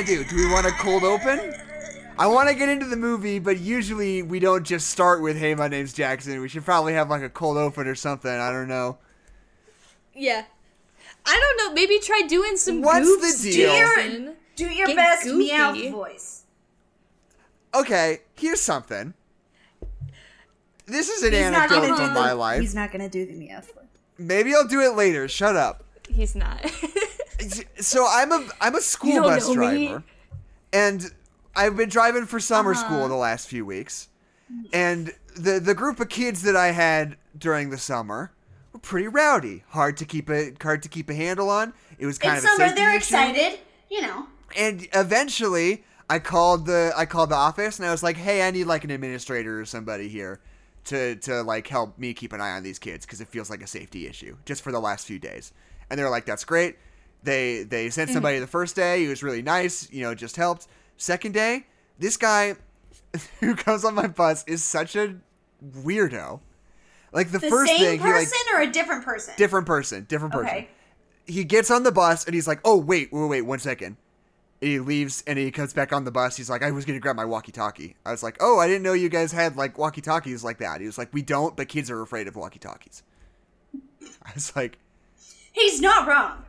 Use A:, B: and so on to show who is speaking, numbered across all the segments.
A: what I want to do. Do we want a cold open? I want to get into the movie, but usually we don't just start with "Hey, my name's Jackson." We should probably have like a cold open or something. I don't know.
B: Yeah. I don't know. Maybe try doing some
A: What's
B: goofs,
A: the deal?
B: Jason.
C: Do your
B: Get
C: best
B: goofy.
C: meow voice.
A: Okay, here's something. This is an
C: He's not gonna
A: anecdote
C: do
A: from
C: the,
A: my life.
C: He's not gonna do the meow voice.
A: Maybe I'll do it later. Shut up.
B: He's not.
A: So I'm a I'm a school bus driver,
B: me.
A: and I've been driving for summer
B: Uh-huh.
A: school the last few weeks, and the the group of kids that I had during the summer were pretty rowdy, hard to keep a hard to keep a handle on. It was kind
C: It's
A: of a
C: summer. They're
A: issue.
C: excited. You know.
A: And eventually, I called the I called the office and I was like, "Hey, I need like an administrator or somebody here to to like help me keep an eye on these kids because it feels like a safety issue just for the last few days." And they're like, "That's great." They they sent mm-hmm. somebody the first day. He was really nice, you know, just helped. Second day, this guy who comes on my bus is such a weirdo. Like the,
C: The
A: first
C: same
A: thing, he
C: person
A: like
C: or a different person?
A: different person, different person
C: Okay.
A: he gets on the bus and he's like, "Oh wait, wait, wait, one second. And he leaves and he comes back on the bus. He's like, "I was gonna grab my walkie-talkie." I was like, "Oh, I didn't know you guys had like walkie-talkies like that." He was like, "We don't, but kids are afraid of walkie-talkies." I was like,
C: He's not wrong.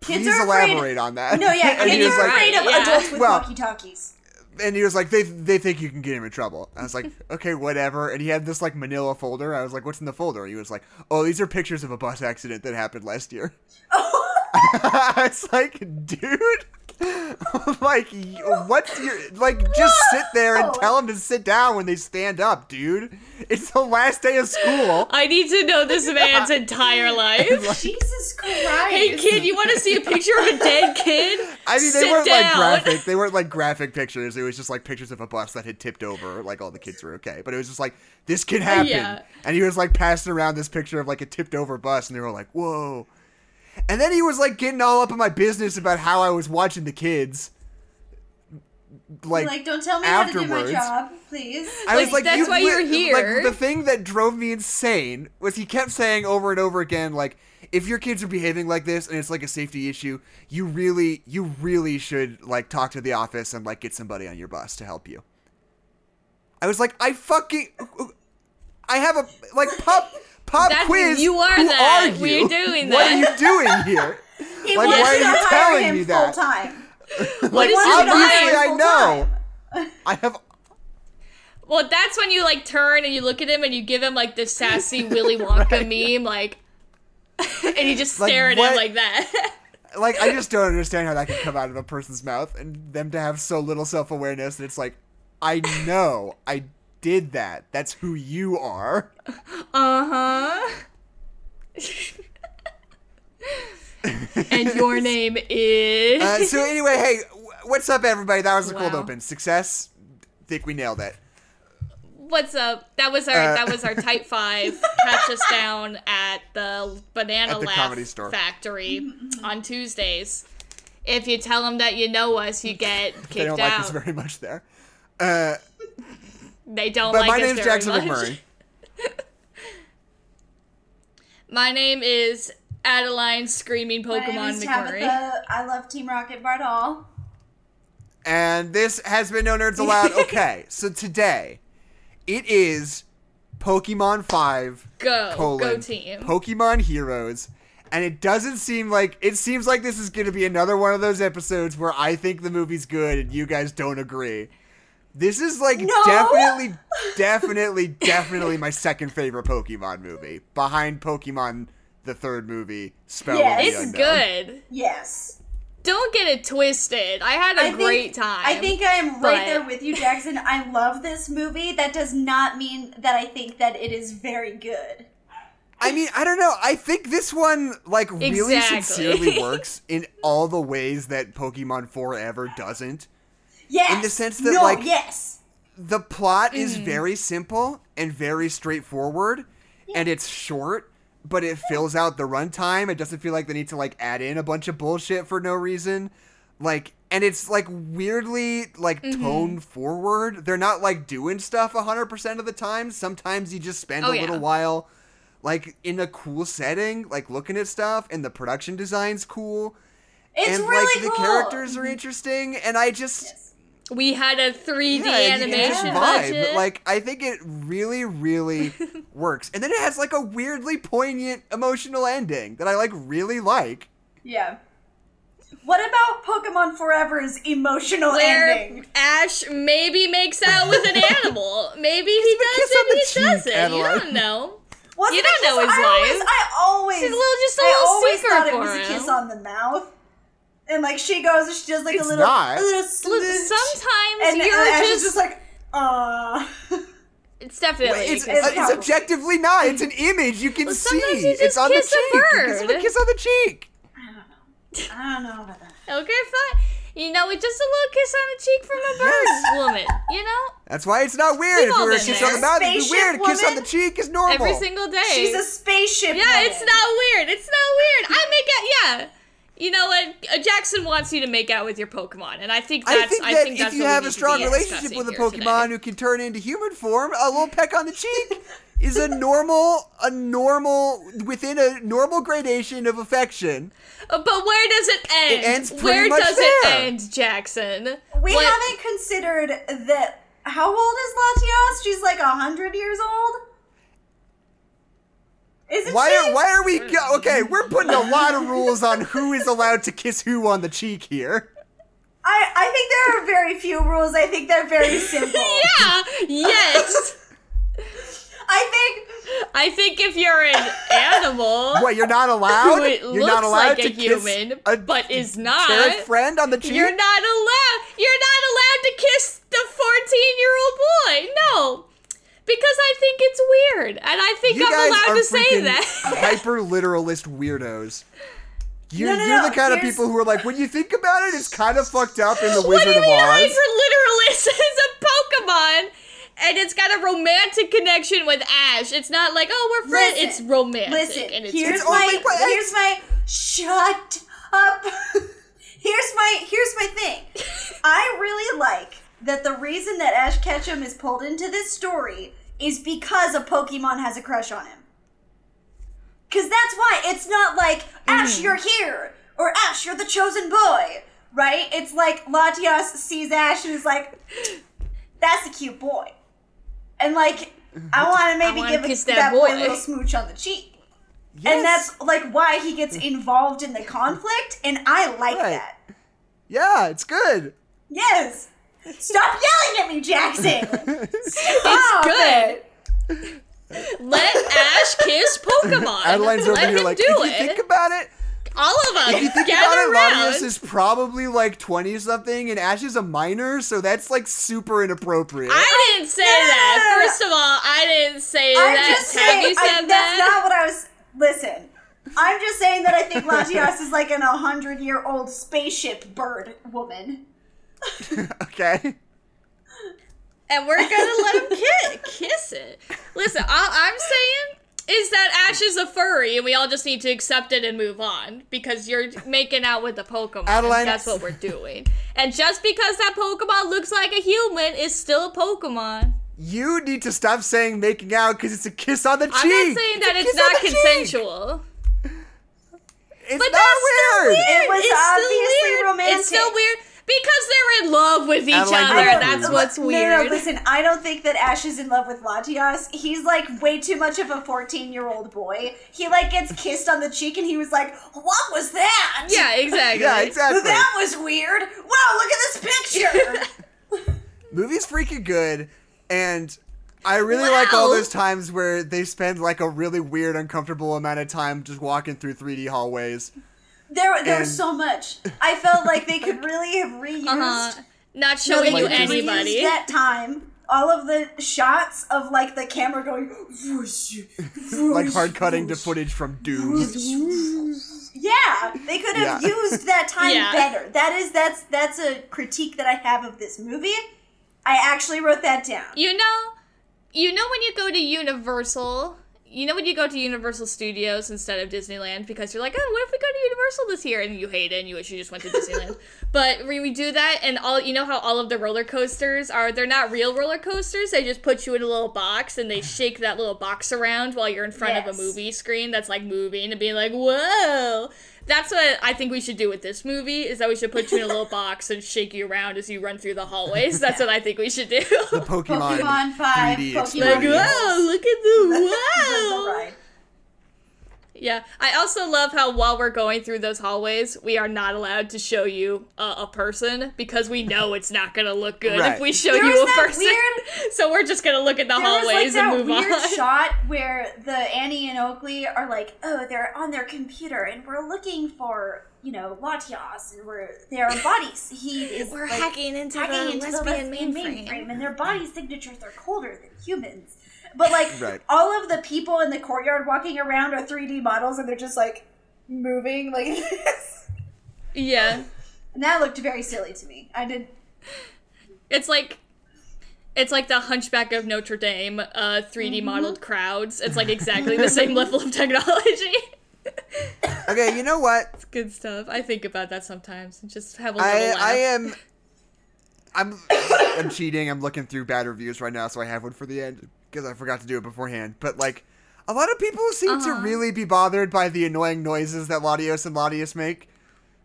C: Kids
A: "Please
C: are afraid-
A: elaborate on that."
C: No, yeah,
A: and he
C: kids
A: was
C: are
A: like,
C: afraid of
B: Yeah.
C: adults with
A: Well-
C: walkie-talkies.
A: and he was like, "They they think you can get him in trouble." I was like, "Okay, whatever." And he had this like Manila folder. I was like, "What's in the folder?" He was like, "Oh, these are pictures of a bus accident that happened last year." I was like, dude, like, y- what's your like? Just sit there and tell them to sit down when they stand up, dude. It's the last day of school.
B: I need to know this man's entire life.
C: Jesus Christ!
B: Hey kid, you want to see a picture of a dead kid?
A: I mean, they
B: Sit
A: weren't like
B: down.
A: graphic. They weren't like graphic pictures. It was just like pictures of a bus that had tipped over. Like all the kids were okay, but it was just like this could happen.
B: Yeah.
A: And he was like passing around this picture of like a tipped over bus, and they were like, "Whoa." And then he was like getting all up in my business about how I was watching the kids. Like,
C: Like, don't tell me how to do
A: afterwards.
C: my job, please.
A: I was
B: Like,
A: like,
B: that's
A: you
B: why you're here.
A: Like the thing that drove me insane was he kept saying over and over again, like, if your kids are behaving like this and it's like a safety issue, you really, you really should like talk to the office and like get somebody on your bus to help you. I was like, I fucking, I have a like pop pop
B: That's-
A: quiz.
B: you are
A: Who
B: that.
A: Are you?
B: We're doing
A: What are you doing here?
C: He
A: Like,
C: wants
A: why
C: you
A: are you
C: hire
A: telling me that?
C: full time.
B: What is
C: wants
B: your
C: you to hire
A: Obviously, I know. I have
B: Well, that's when you like turn and you look at him and you give him like this sassy Willy Wonka meme, like, and you just
A: Like,
B: stare at
A: what?
B: him like that.
A: like I just don't understand how that can come out of a person's mouth and them to have so little self awareness. And it's like, I know I did that. That's who you are.
B: Uh huh. and your name is.
A: Uh, so anyway, hey, what's up, everybody? That was a cold open success. Think we nailed it.
B: What's up? That was our
A: Uh,
B: that was our type five. Catch us down at the Banana
A: At the
B: Laugh
A: Store.
B: Factory on Tuesdays. If you tell them that you know us, you get kicked out.
A: They don't
B: out.
A: like us very much there. Uh,
B: they don't
A: but
B: like
A: my
B: us
A: name's
B: very
A: Jackson
B: much.
A: McMurray.
B: My name is Adeline Screaming
C: My name
B: Pokemon
C: is
B: McMurray.
C: Tabitha. I love Team Rocket Bardall.
A: And this has been No Nerds Allowed. Okay, so today it is Pokemon 5
B: Go,
A: colon,
B: go team.
A: Pokemon Heroes. And it doesn't seem like it seems like this is going to be another one of those episodes where I think the movie's good and you guys don't agree. This is like
C: No!
A: definitely, definitely, definitely my second favorite Pokemon movie, behind Pokemon the third movie, Spell
C: Yes.
A: of the
B: it's
A: Unknown.
B: good.
C: Yes.
B: Don't get it twisted. I had a
C: I think-
B: great time.
C: I think I am
B: but-
C: right there with you, Jackson. I love this movie. That does not mean that I think that it is very good.
A: I mean, I don't know. I think this one like really
B: Exactly.
A: sincerely works in all the ways that Pokemon Forever doesn't.
C: Yes.
A: In the sense that,
C: no,
A: like-
C: yes.
A: The plot is
B: Mm.
A: very simple and very straightforward, and it's short, but it fills out the runtime. It doesn't feel like they need to like add in a bunch of bullshit for no reason. Like, and it's like weirdly like
B: Mm-hmm.
A: tone forward. They're not like doing stuff 100% of the time. Sometimes you just spend
B: Oh,
A: a
B: yeah.
A: little while like in a cool setting, like looking at stuff, and the production design's cool.
C: It's
A: and
C: really
A: like the characters are interesting, and I just
C: Yes.
B: We had a 3D
A: yeah, the
B: animation
A: vibe.
B: budget.
A: Like I think it really, really works, and then it has like a weirdly poignant emotional ending that I like really like.
C: Yeah. What about Pokemon Forever's emotional
B: where
C: ending?
B: Ash maybe makes out with an animal. Maybe he does
A: kiss
B: it, he
A: cheek,
B: doesn't. You don't know.
C: Wasn't
B: You don't know his
C: I always. I always,
B: It's a little- just a
C: I
B: little
C: always
B: secret
C: thought it
B: for
C: was a kiss on the mouth, and like she goes and she does like
A: It's
C: a little,
A: not.
C: a little
B: Look,
C: smooch,
B: sometimes
C: and,
B: you're
C: and Ash
B: just,
C: just like, uh.
B: it's definitely
A: It's,
B: a
A: it's,
B: kiss.
A: objectively not. It's an image you can
B: Well,
A: see.
B: sometimes you
A: it's
B: just
A: on the
B: kiss a
A: cheek. You kiss him a kiss on the cheek.
C: I don't know. I don't know about that.
B: Okay, fine. You know, it's just a little kiss on the cheek from a bird
A: Yes.
B: woman. You know,
A: That's why it's not weird.
B: We've
A: If
B: all
A: it were a kiss
B: there.
A: on the mouth, it'd be weird. A kiss on the cheek is normal.
B: every single day.
C: She's a spaceship.
B: Yeah,
C: woman.
B: it's not weird. It's not weird. I make it. Yeah. You know what? Uh, Jackson wants you to make out with your Pokemon, and I think that's.
A: I think that
B: that's
A: if you have a strong relationship with a Pokemon
B: today.
A: who can turn into human form, a little peck on the cheek is a normal, a normal within a normal gradation of affection.
B: Uh, But where does it end?
A: ends pretty
B: where
A: much
B: does
A: there.
B: it end, Jackson?
C: We
B: What-
C: haven't considered that. How old is Latias? She's like a hundred years old. Isn't
A: Why
C: she?
A: are why are we mm. go- okay? We're putting a lot of rules on who is allowed to kiss who on the cheek here.
C: I I think there are very few rules. I think they're very simple.
B: Yeah. Yes.
C: I think
B: I think if you're an animal
A: What you're not allowed?
B: who it
A: you're
B: looks
A: not allowed
B: like a
A: to kiss
B: human,
A: a
B: but is not,
A: cherished friend on the cheek.
B: you're not allowed. You're not allowed to kiss the 14 year old boy. No. Because I think it's weird, and I think
A: You
B: I'm allowed to say
A: freaking
B: that.
A: hyper literalist weirdos. You're,
C: No, no,
A: you're
C: no,
A: the kind of people who are like, when you think about it, it's kind of fucked up in the
B: what
A: Wizard
B: do you
A: of
B: mean
A: Oz.
B: hyper literalist is a Pokemon? And it's got a romantic connection with Ash. It's not like, oh, we're friends.
C: Listen,
B: It's romantic.
C: listen.
B: and it's
C: here's
A: It's
C: my here's my shut up. here's my here's my thing. I really like that the reason that Ash Ketchum is pulled into this story is because a Pokemon has a crush on him. Cause that's why it's not like Ash, mm. you're here, or Ash, you're the chosen boy, right? It's like Latias sees Ash and is like, "That's a cute boy," and like, I want to maybe give a, that,
B: that
C: boy
B: boy.
C: a little smooch on the cheek.
A: Yes.
C: And that's like why he gets involved in the conflict, and I like
A: Right.
C: that.
A: yeah, it's good.
C: Yes. Stop yelling at me, Jackson.
B: It's good.
C: it.
B: Let Ash kiss Pokemon.
A: Adeline's over
B: Let
A: here
B: him
A: like,
B: do
A: if you think about it,
B: All of us.
A: if you think about it,
B: around.
A: Latios is probably like 20 something, and Ash is a minor, so that's like super inappropriate.
B: I didn't say
C: No, no, no,
B: that.
C: no, no.
B: First of all, I didn't say
C: I'm
B: that.
C: just
B: Have
C: saying.
B: you said
C: I,
B: that?
C: that's not what I was. Listen. I'm just saying that I think Latias is like an 100 year old spaceship bird woman.
A: okay.
B: and we're gonna let him ki- kiss it. Listen, all I'm saying is that Ash is a furry, and we all just need to accept it and move on because you're making out with the Pokemon.
A: Adeline-
B: That's what we're doing. And just because that Pokemon looks like a human is still a Pokemon.
A: You need to stop saying making out because it's a kiss on the cheek.
B: I'm not saying that
A: a
B: it's not
A: the cheek.
B: consensual.
A: It's
B: But
A: not
B: that's still
A: weird.
B: weird.
C: It was
B: it's still
C: obviously
B: weird.
C: romantic.
B: It's still weird because they're in love with each
A: Adeline,
B: other.
A: you're
B: That's
A: weird.
B: what's
C: No,
B: weird.
C: No, no, listen, I don't think that Ash is in love with Latias. He's like way too much of a 14 year old boy. He like gets kissed on the cheek and he was like, What was that?
B: yeah, exactly.
A: Yeah, exactly.
C: That was weird. Wow, look at this picture.
A: Movie's freaking good, and I really like all those times where they spend like a really weird, uncomfortable amount of time just walking through 3D hallways.
C: There there was so much. I felt like they could really have reused.
B: Uh-huh. Not
C: No,
B: showing
C: they
B: you
C: could have
B: anybody.
C: that time. All of the shots of like the camera going whoosh,
A: Like hard cutting to footage from Doom.
C: Yeah, they could have
A: Yeah.
C: used that time
B: Yeah.
C: better. That is that's that's a critique that I have of this movie. I actually wrote that down.
B: You know, you know when you go to Universal, you know when you go to Universal Studios instead of Disneyland because you're like, oh, what if we go to Universal this year and you hate it and you wish you just went to Disneyland. but when we do that and all, you know how all of the roller coasters are, they're not real roller coasters. They just put you in a little box and they shake that little box around while you're in front of a movie screen that's like moving and being like, whoa. That's what I think we should do with this movie. Is that we should put you in a little box and shake you around as you run through the hallways. That's what I think we should do.
A: The Pokemon,
C: Pokemon 5,
A: 3D
C: Pokemon
B: like,
A: experience.
B: wow, look at the
C: That's
B: wow.
C: The ride.
B: Yeah, I also love how while we're going through those hallways, we are not allowed to show you uh, a person because we know it's not gonna look good
A: Right.
B: if we show
C: There
B: you a person.
C: weird-
B: so we're just gonna look at the
C: There was like
B: hallways
C: that
B: and move
C: weird
B: on.
C: shot where the Annie and Oakley are like, oh, they're on their computer and we're looking for, you know, Latias and we're their bodies. He is
B: We're
C: like,
B: hacking into
C: hacking
B: the
C: into
B: lesbian
C: the
B: mainframe.
C: lesbian mainframe, and their body signatures are colder than humans. But like
A: Right.
C: all of the people in the courtyard walking around are 3D models, and they're just like moving like this.
B: yeah,
C: And that looked very silly to me. I did.
B: it's like. It's like the Hunchback of Notre Dame, uh, 3D
C: Mm-hmm.
B: modeled crowds. It's like exactly the same level of technology.
A: Okay, you know what?
B: It's good stuff. I think about that sometimes and just have a little
A: I
B: laugh.
A: I am. I'm I'm cheating. I'm looking through bad reviews right now, so I have one for the end because I forgot to do it beforehand. But like, a lot of people seem to
B: Uh-huh.
A: really be bothered by the annoying noises that Latios and Latias make.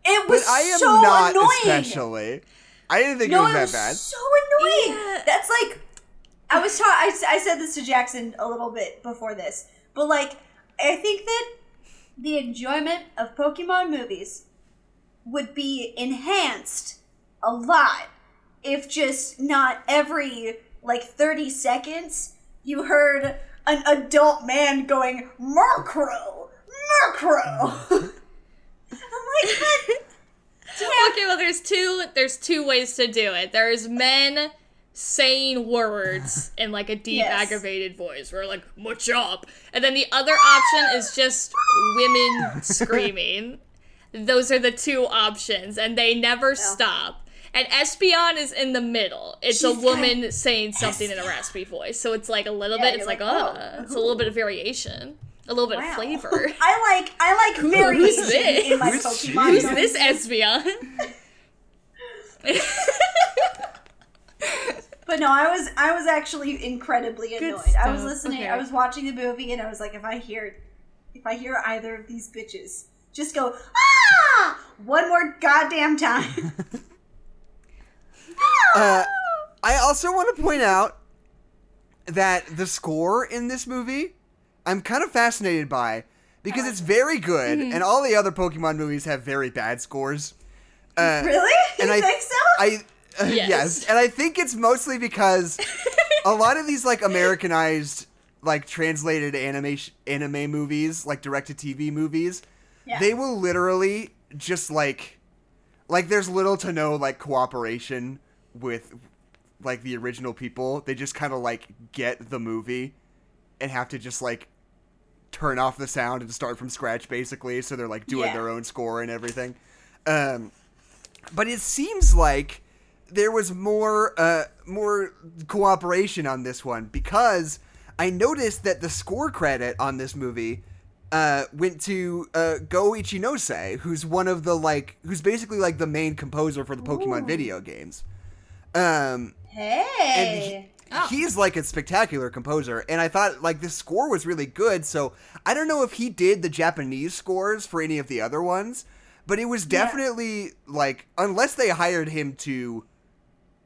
C: It
A: But
C: was
A: I am
C: so
A: not
C: annoying.
A: especially. I didn't think
C: no,
A: it was
C: it
A: that
C: was
A: bad.
C: so annoying.
B: Yeah.
C: That's like, I was taught. I, I said this to Jackson a little bit before this, but like, I think that the enjoyment of Pokemon movies would be enhanced a lot if just not every like 30 seconds you heard an adult man going Murkrow, Murkrow. I'm like,
B: Okay, well, there's two. There's two ways to do it. There's men saying words in like a deep,
C: Yes.
B: aggravated voice, where like "much up," and then the other option is just women screaming. Those are the two options, and they never stop. And Espeon is in the middle. It's a
C: She's
B: woman saying something in a raspy voice, so it's like a little
C: Yeah,
B: bit. It's like,
C: like,
B: oh,
C: oh,
B: it's a little bit of variation, a little bit
C: Wow.
B: of flavor.
C: I like I like variation
B: this?
C: in my
A: Who's
C: Pokemon.
B: Who's
C: movies.
B: this Espeon?
C: But no, I was I was actually incredibly annoyed. I was listening,
B: Okay.
C: I was watching the movie, and I was like, if I hear, if I hear either of these bitches, just go ah one more goddamn time.
A: Uh, I also want to point out that the score in this movie, I'm kind of fascinated by because it's very good,
C: Mm-hmm.
A: and all the other Pokemon movies have very bad scores. Uh,
C: really?
A: and
C: you
A: I
C: think so?
A: I uh,
B: Yes.
A: yes. and I think it's mostly because a lot of these like Americanized, like translated animation anime movies, like direct to TV movies,
C: yeah.
A: they will literally just like like there's little to no like cooperation with like the original people they just kind of like get the movie and have to just like turn off the sound and start from scratch basically so they're like doing
C: Yeah.
A: their own score and everything um but it seems like there was more uh more cooperation on this one because I noticed that the score credit on this movie uh, went to uh, Go Ichinose, who's one of the like, who's basically like the main composer for the Pokemon
C: Ooh.
A: video games. Um,
C: hey.
B: Oh.
A: he's like a spectacular composer, and I thought like the score was really good. So I don't know if he did the Japanese scores for any of the other ones, but it was
C: Yeah.
A: definitely like unless they hired him to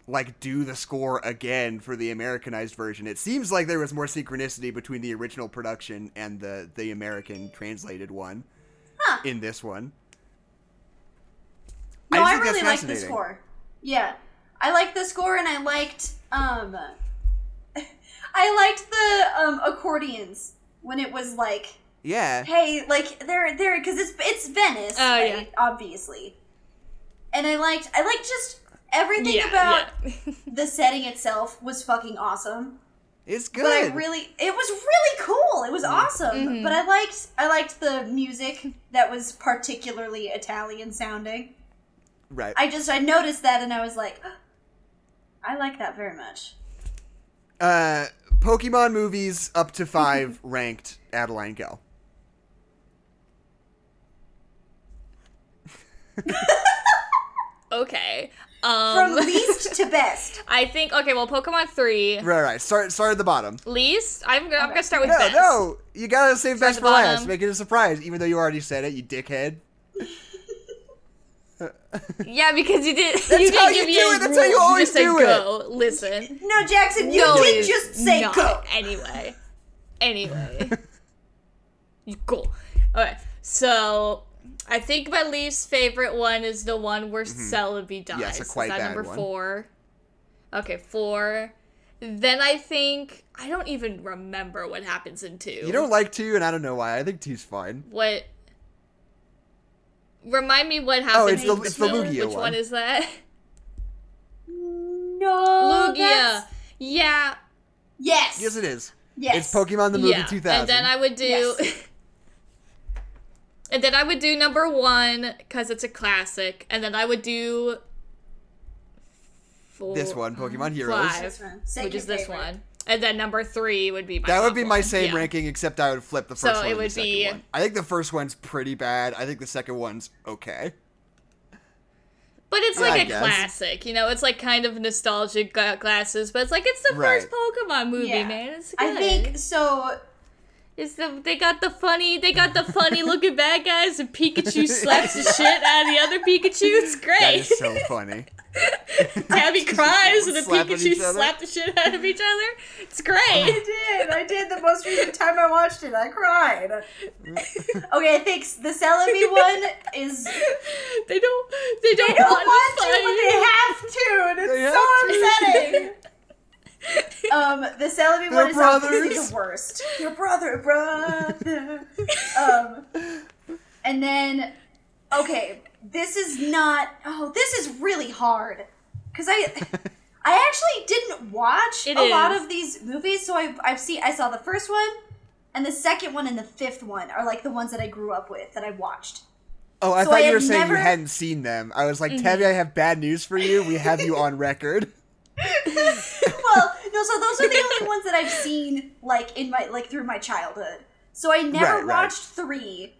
A: like do the score again for the Americanized version. It seems like there was more synchronicity between the original production and the the American translated one
C: Huh.
A: in this one.
C: No,
A: just
C: I, really like the
A: fascinating.
C: score. Yeah, I liked the score, and I liked um, I liked the um accordions when it was like,
A: Yeah.
C: hey, like they're they're because it's it's Venice,
B: Oh,
C: right? Obviously, and I liked I liked just everything
B: yeah,
C: about
B: yeah.
C: the setting itself was fucking awesome.
A: It's good.
C: But I really, it was really cool. It was awesome.
B: Mhm.
C: But I liked, I liked the music that was particularly Italian sounding.
A: right.
C: I just, I noticed that, and I was like, I like that very much.
A: Uh, Pokemon movies up to five ranked Adeline Gell.
B: okay.
C: From
B: Um,
C: least to best.
B: I think okay. Well, Pokemon three
A: Right, right. Start, start at the bottom.
B: least. I'm gonna, I'm
C: Okay.
B: gonna start with
A: No,
B: best.
A: no. You gotta save best
B: the
A: for last. Make it a surprise, even though you already said it, you dickhead.
B: Yeah, because you did.
A: That's
B: you didn't
A: how
B: give
A: you
B: me
A: do
B: any
A: it, that's how you
B: rules,
A: always
B: just said
A: do it.
B: go. Listen.
C: No, Jackson, you
B: no,
C: did just say
B: not.
C: go.
B: Anyway. Anyway. you go. Okay, so I think my least favorite one is the one where Celebi dies.
A: Mm-hmm. Yes, a
B: Is
A: quite
B: that
A: bad
B: number
A: one.
B: four? Okay, four. Then I think I don't even remember what happens in two.
A: You don't like two, and I don't know why. I think two's fine.
B: what? Remind me what happens.
A: Oh, it's the-
B: in
A: it's the. Lugia
B: Which
A: one.
B: one is that?
C: No.
B: Lugia.
C: that's-
B: Yeah.
C: Yes.
A: Yes, it is.
C: Yes.
A: It's Pokemon the movie
B: yeah.
A: 2000.
B: And then I would do.
C: Yes.
B: and then I would do number one because it's a classic, and then I would do. Four,
A: This one, Pokemon mm, Heroes.
B: Five,
C: This one.
B: Which
C: your
B: is this one, and then number three would be my.
A: That would be my
B: one.
A: same
B: Yeah.
A: ranking, except I would flip the
B: So
A: first one So
B: it
A: and the
B: would be-
A: one. I think the first one's pretty bad. I think the second one's okay.
B: But it's like a
A: guess.
B: classic, you know. It's like kind of nostalgic glasses, but it's like it's the
A: Right.
B: first Pokemon movie,
C: Yeah.
B: man. It's good.
C: I think so.
B: It's the they got the funny they got the funny looking bad guys and Pikachu slaps the shit out of the other Pikachu. It's great.
A: is so funny.
B: Tabby cries and the Pikachu
A: each other.
B: slap the shit out of each other. It's great.
C: I did. I did. The most recent time I watched it, I cried. okay, I think the Celebi one is.
B: they don't they don't,
C: They don't
B: want,
C: want
B: to
C: to, but they have to, and it's
A: have
C: so upsetting. Um, the Celebi one is obviously the worst. Your brother, brother. um, and then, okay, this is not. Oh, this is really hard because I. I actually didn't watch
B: It
C: a lot of these movies, so I've, I've seen I saw the first one, and the second one and the fifth one are like the ones that I grew up with that I watched.
A: Oh, I
C: So
A: thought
C: I
A: you were saying
C: never-
A: you hadn't seen them. I was like,
B: Mm-hmm.
A: Tabby, I have bad news for you. We have you on record.
C: well, no, so those are the only ones that I've seen like in my like through my childhood. So I never
A: Right, right.
C: watched three,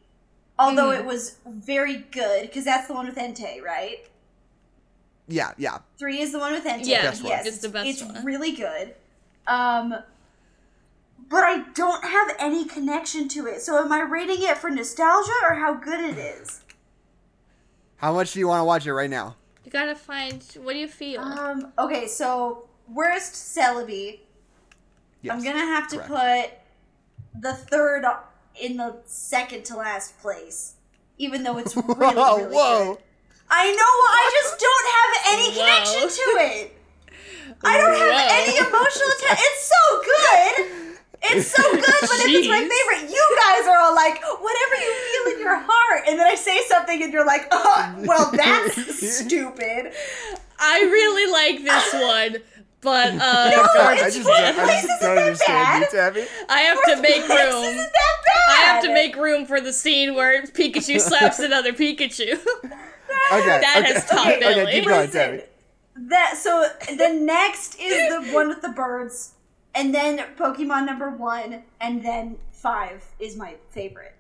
C: although
B: Mhm.
C: it was very good because that's the one with Entei, right?
A: Yeah, yeah.
C: Three is the one with Entei.
B: Yeah,
A: Best one.
C: yes,
B: it's the best
C: It's
B: one.
C: really good. Um, but I don't have any connection to it. So am I rating it for nostalgia or how good it is?
A: How much do you want to watch it right now?
B: You gotta find what do you feel?
C: Um, okay, so worst Celebi.
A: Yes.
C: I'm gonna have to
A: correct.
C: put the third in the second to last place, even though it's really, really
A: Whoa.
C: good. I know. I just don't have any
B: Whoa.
C: connection to it. I don't have any emotional attachment. It's so good. It's so good, but if it's my favorite, you guys are all like, whatever you feel in your heart, and then I say something, and you're like, oh, well, that's stupid.
B: I really like this one, but uh,
A: I
C: it's
A: just,
C: fourth
A: I just
C: isn't
A: don't
C: that
A: understand you,
C: bad.
A: Tabby.
B: I have to make room.
C: isn't that bad.
B: I have to make room for the scene where Pikachu slaps another Pikachu.
A: Okay,
B: That
A: okay.
B: has top
A: okay,
B: billing.
A: keep going, Tabby.
C: that so the next is the one with the birds, and then Pokemon number one, and then five is my favorite.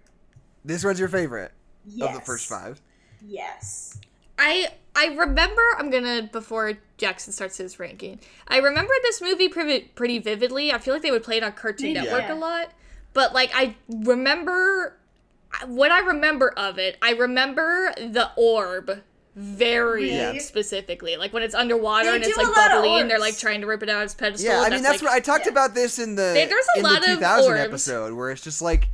A: This one's your favorite
C: Yes.
A: of the first five.
C: Yes.
B: I I remember I'm gonna before Jackson starts his ranking. I remember this movie pretty pretty vividly. I feel like they would play it on Cartoon
C: Yeah.
B: Network a lot, but like I remember what I remember of it. I remember the orb very
C: Really?
B: specifically, like when it's underwater
C: They
B: and it's like
C: lot
B: bubbly and they're like trying to rip it out of its pedestal.
A: Yeah, I mean that's
B: like,
A: what I talked
C: yeah.
A: about this in the
B: there's a
A: in
B: lot
A: the
B: of
A: 2000
B: orbs.
A: episode where it's just like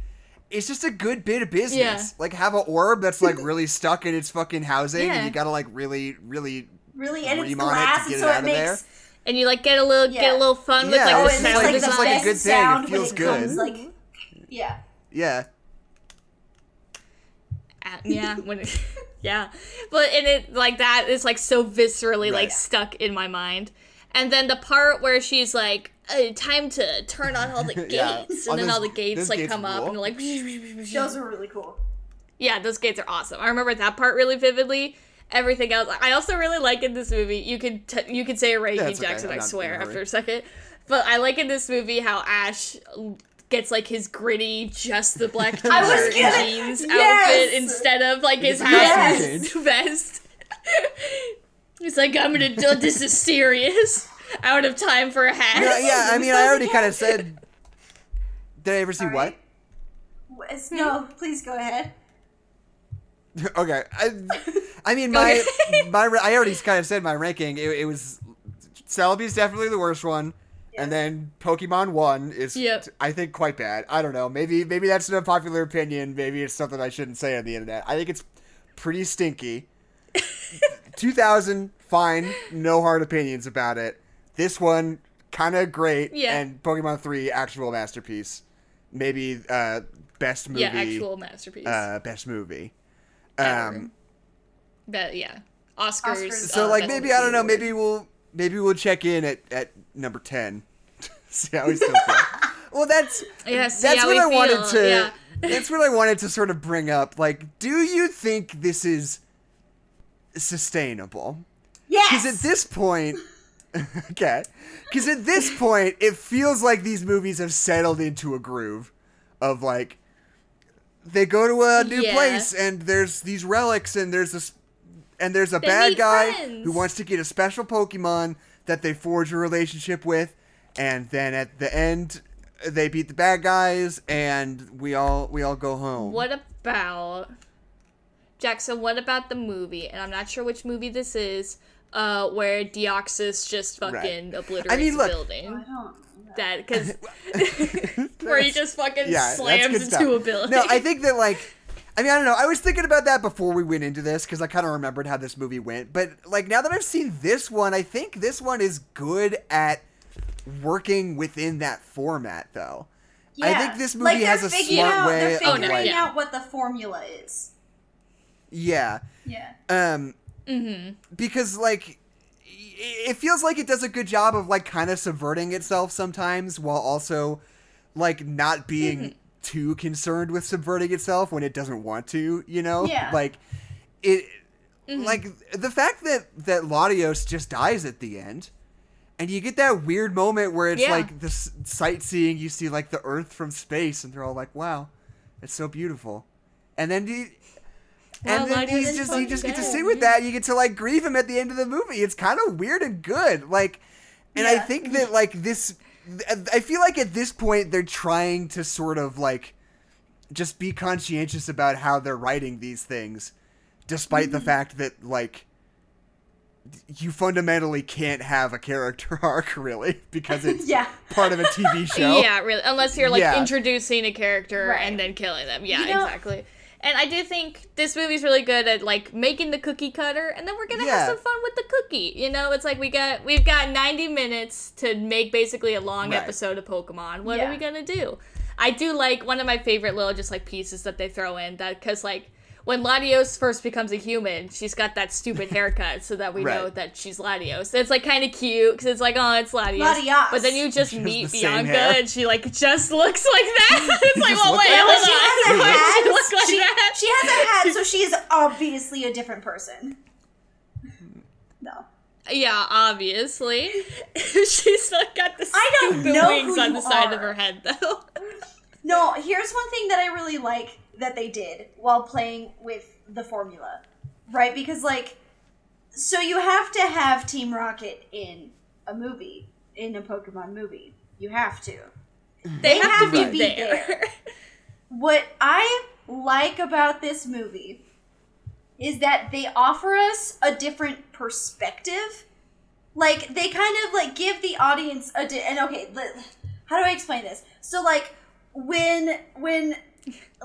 A: it's just a good bit of business.
B: Yeah.
A: Like have an orb that's like really stuck in its fucking housing,
B: Yeah.
A: and you gotta like really, really.
C: Really, and it's
A: Ream on it to
C: glass,
A: get
C: and
A: it
C: so
A: out
C: it makes
A: there.
B: and you like get a little get a little fun with like
C: oh,
B: the
A: it's
C: and
A: just
C: it's
B: sound
A: like-
C: like
A: it's
C: the
A: just like a good thing. It
C: sound
A: feels
C: when it
A: good.
C: comes like yeah.
A: Yeah,
B: at- yeah when it, yeah but and it like that is like so viscerally like stuck in my mind and then the part where she's like uh, time to turn on all the gates
A: Yeah.
B: and
A: Oh,
B: then
A: those-
B: all the gates like
A: gates
B: come up
A: rule.
B: and like
C: Those are really cool.
B: yeah those gates are awesome i remember that part really vividly everything else i also really like in this movie you could t- you could say a ranking
A: it's okay.
B: jackson
A: I'm
B: i swear after a second but i like in this movie how ash gets like his gritty just the black t-shirt and
C: gonna-
B: jeans
C: yes!
B: outfit instead of like his
A: It's a
B: hat and vest he's like i'm gonna do this is serious out of time for a hat
A: yeah, yeah. I mean, I already kind of said. Did I ever see
C: All
A: what?
C: It's- No, hmm? please go ahead.
A: okay. I, I mean, my my I already kind of said my ranking. It, it was Celebi's definitely the worst one, and then Pokemon One is
B: Yep.
A: I think quite bad. I don't know. Maybe maybe that's an unpopular opinion. Maybe it's something I shouldn't say on the internet. I think it's pretty stinky. 2000 fine, no hard opinions about it. This one kind of great,
B: Yeah.
A: and Pokemon Three actual masterpiece. Maybe uh, best movie.
B: Yeah, actual masterpiece.
A: uh, best movie.
B: Ever.
A: Um,
B: but yeah, Oscars.
C: Oscars.
A: so
B: uh,
A: like maybe I don't know.
B: award.
A: Maybe we'll maybe we'll check in at at number ten. see how we still feel. well, that's
B: Yeah,
A: that's what
B: we
A: I wanted to.
B: yeah.
A: that's what I wanted to sort of bring up. Like, do you think this is sustainable?
C: Yes.
A: Because at this point, okay, because at this point, it feels like these movies have settled into a groove of like they go to a new
B: Yeah.
A: place and there's these relics and there's this and there's a
B: They
A: bad guy
B: friends.
A: who wants to get a special Pokemon that they forge a relationship with, and then at the end they beat the bad guys and we all we all go home.
B: What about Jackson? What about the movie? And I'm not sure which movie this is. Uh, where Deoxys just fucking obliterates
A: I mean,
B: a
A: look-
C: I
B: building.
C: don't.
B: That because where he just fucking
A: Yeah,
B: slams into
A: stuff.
B: a building.
A: No, I think that like, I mean, I don't know. I was thinking about that before we went into this because I kind of remembered how this movie went. But like now that I've seen this one, I think this one is good at working within that format, though. I
C: Yeah.
A: think this movie
C: like,
A: has a
C: figuring
A: smart
C: out,
A: way
C: They're
A: of
C: figuring
B: like-
A: like,
C: out what the formula is.
A: yeah,
C: Yeah.
A: um,
B: mm-hmm.
A: because like it feels like it does a good job of like kind of subverting itself sometimes while also like not being
B: Mm-hmm.
A: too concerned with subverting itself when it doesn't want to you know
C: Yeah.
A: like it
B: Mm-hmm.
A: like the fact that that Latios just dies at the end and you get that weird moment where it's
B: Yeah.
A: like the s- sightseeing you see like the earth from space and they're all like wow it's so beautiful and then you and then he's just you just get to sit with that. You get to like grieve him at the end of the movie. It's kind of weird and good. Like, and I think that like this, I feel like at this point they're trying to sort of like just be conscientious about how they're writing these things, despite
B: Mm-hmm.
A: the fact that like you fundamentally can't have a character arc really because it's
C: Yeah.
A: part of a TV show.
B: Yeah, really. Unless you're like
A: Yeah.
B: introducing a character
C: Right.
B: and then killing them. Yeah,
C: You know-
B: exactly. And I do think this movie's really good at like making the cookie cutter, and then we're gonna
A: Yeah.
B: have some fun with the cookie. You know, it's like we got we've got 90 minutes to make basically a long
A: Right.
B: episode of Pokemon. What
C: Yeah.
B: are we gonna do? I do like one of my favorite little just like pieces that they throw in that because like when Latios first becomes a human, she's got that stupid haircut so that we know that she's Latios. It's like kind of cute because it's like, oh, it's Latios.
C: Latios.
B: But then you just
A: She
B: meet Bianca and she like just looks like that. it's like, well,
A: look
B: wait,
A: like
B: hold
C: But she has a
B: Why does
C: hat.
B: she like
C: she, she has a hat, so she is obviously a different person. No.
B: Yeah, obviously. She's not got the
C: I don't
B: stupid
C: know
B: wings on
C: you
B: the side of her head, though.
C: No, here's one thing that I really like that they did while playing with the formula. Right? Because, like, so you have to have Team Rocket in a movie, in a Pokemon movie. You have to.
B: They, have,
C: have
B: to be, there.
C: there. What I like about this movie is that they offer us a different perspective. Like they kind of like give the audience a di- and okay, how do I explain this? So like when when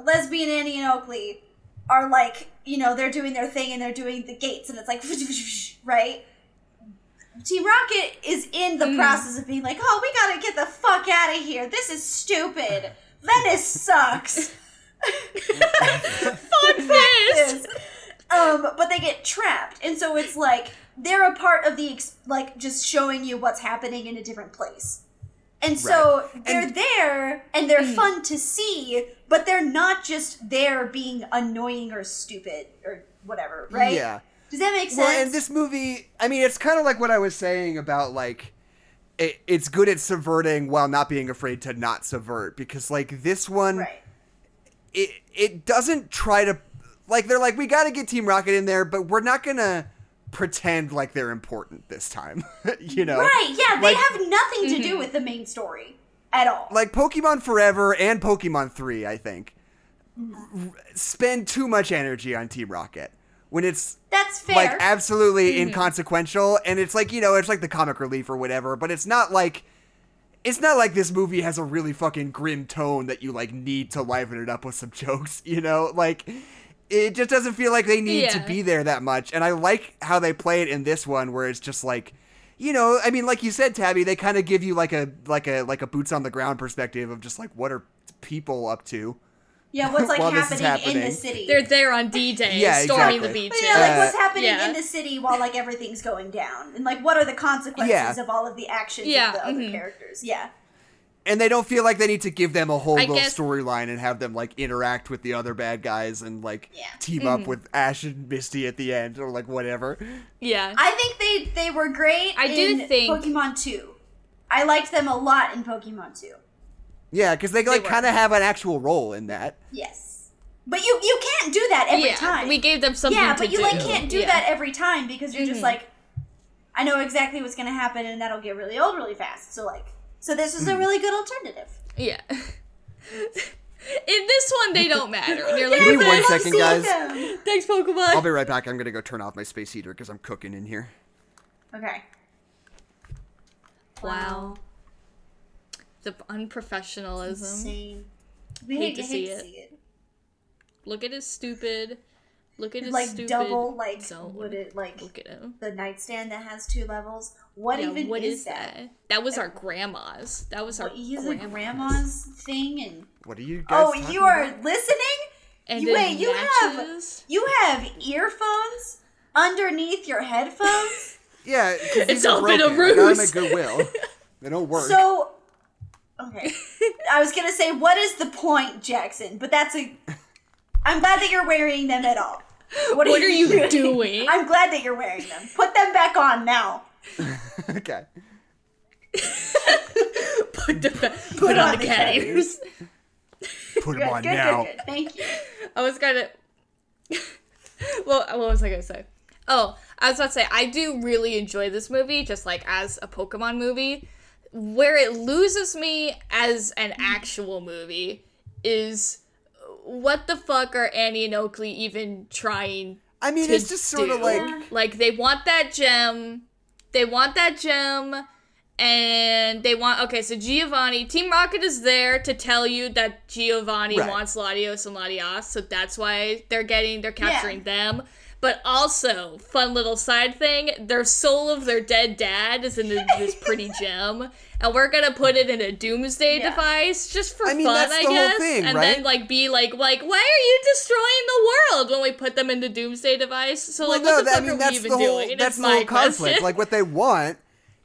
C: lesbian Annie and Oakley are like, you know, they're doing their thing and they're doing the gates and it's like right? Team Rocket is in the
B: Mhm.
C: process of being like, "Oh, we got to get the fuck out of here. This is stupid. Venice sucks."
B: Fuck this!
C: Um, but they get trapped, and so it's like they're a part of the like just showing you what's happening in a different place. And so they're
A: And-
C: there and they're
B: Mm.
C: fun to see, but they're not just there being annoying or stupid or whatever, right?
A: Yeah.
C: Does that make sense?
A: Well, and this movie, I mean, it's kind of like what I was saying about like it, it's good at subverting while not being afraid to not subvert because like this one,
C: right.
A: it it doesn't try to like they're like we got to get Team Rocket in there, but we're not gonna pretend like they're important this time, you know?
C: Right, yeah, they have nothing to do mm-hmm. with the main story at all.
A: Like Pokemon Forever and Pokemon Three, I think. r- spend too much energy on Team Rocket when it's
C: That's fair.
A: like absolutely mm-hmm. inconsequential and it's like you know it's like the comic relief or whatever but it's not like it's not like this movie has a really fucking grim tone that you like need to liven it up with some jokes you know like it just doesn't feel like they need to be there that much and i like how they play it in this one where it's just like you know i mean like you said tabby they kind of give you like a like a like a boots on the ground perspective of just like what are people up to
C: yeah, what's like
A: while this is
C: happening, in the city?
B: They're there on D-Day,
A: Yeah,
B: storming
A: exactly.
B: the beaches.
C: But yeah, like
A: Uh,
C: what's happening
B: yeah.
C: in the city while like everything's going down, and like what are the consequences
A: Yeah.
C: of all of the actions
B: Yeah,
C: of the other
B: mhm.
C: characters? Yeah,
A: and they don't feel like they need to give them a whole
B: I
A: little
B: guess-
A: storyline and have them like interact with the other bad guys and like
C: Yeah.
A: team
B: Mm-hmm.
A: up with Ash and Misty at the end or like whatever.
B: yeah.
C: I think they they were great.
B: I do think-
C: Pokemon Two. I liked them a lot in Pokemon Two.
A: Yeah, because they like kind of have an actual role in that.
C: Yes, but you you can't do that every
B: yeah,
C: time.
B: we gave them something
C: yeah,
B: to
C: but you
B: do.
C: like can't do
B: Yeah.
C: that every time because you're just
B: Mhm.
C: like, I know exactly what's gonna happen, and that'll get really old really fast. So like, so this is a
A: Mm-hmm.
C: really good alternative.
B: Yeah. In this one, they don't matter. And you're like,
A: Give me one second, guys.
C: Them.
B: Thanks, Pokemon.
A: I'll be right back. I'm gonna go turn off my space heater because I'm cooking in here.
C: Okay.
B: wow. The unprofessionalism.
C: Insane. We
B: Hate
C: hate,
B: to
C: hate
B: see
C: to
B: it.
C: see it.
B: Look at his stupid. Look at his
C: Like
B: stupid.
C: double, like
B: zone.
C: would it like
B: Look at him.
C: the nightstand that has two levels? What
B: Yeah,
C: even
B: what
C: is,
B: is
C: that?
B: that? That was our grandma's. That was our
C: What, he's a
B: grandma's.
C: grandma's thing, and
A: What are you guys?
C: oh, you are
A: about?
C: listening.
B: And
C: You-
B: then
C: wait, you have- You have earphones underneath your headphones.
A: Yeah, 'cause
B: It's
A: these are
B: all been a
A: broken. I got 'em
B: ruse.
A: at Goodwill. they don't work.
C: So, okay. I was gonna say, what is the point, Jackson? But that's a. I'm glad that you're wearing them at all.
B: What are you doing?
C: I'm glad that you're wearing them. Put them back on now.
A: okay.
B: Put, the, put, on, the cat ears.
A: Put
C: Good,
A: them on
C: good,
A: now.
C: good, good. Thank you.
B: I was gonna. well, what was I gonna say? Oh, I was about to say I do really enjoy this movie, just like as a Pokemon movie. Where it loses me as an actual movie is what the fuck are Annie and Oakley even trying
A: I mean,
B: to
A: it's just sort of like
B: like they want that gem. They want that gem and they want okay so giovanni team rocket is there to tell you that giovanni
A: Right.
B: wants latios and latias so that's why they're getting they're capturing them but also fun little side thing their soul of their dead dad is in the, this pretty gem and we're gonna put it in a doomsday
C: Yeah.
B: device just for
A: I mean,
B: fun
A: that's
B: i
A: the whole
B: guess
A: thing,
B: and
A: right?
B: then like be like like why are you destroying the world when we put them in the doomsday device so like
A: well,
B: what the
A: no,
B: fuck
A: I mean
B: are we
A: that's
B: even
A: the whole
B: doing
A: that's
B: it's
A: the
B: my
A: whole conflict. Like what they want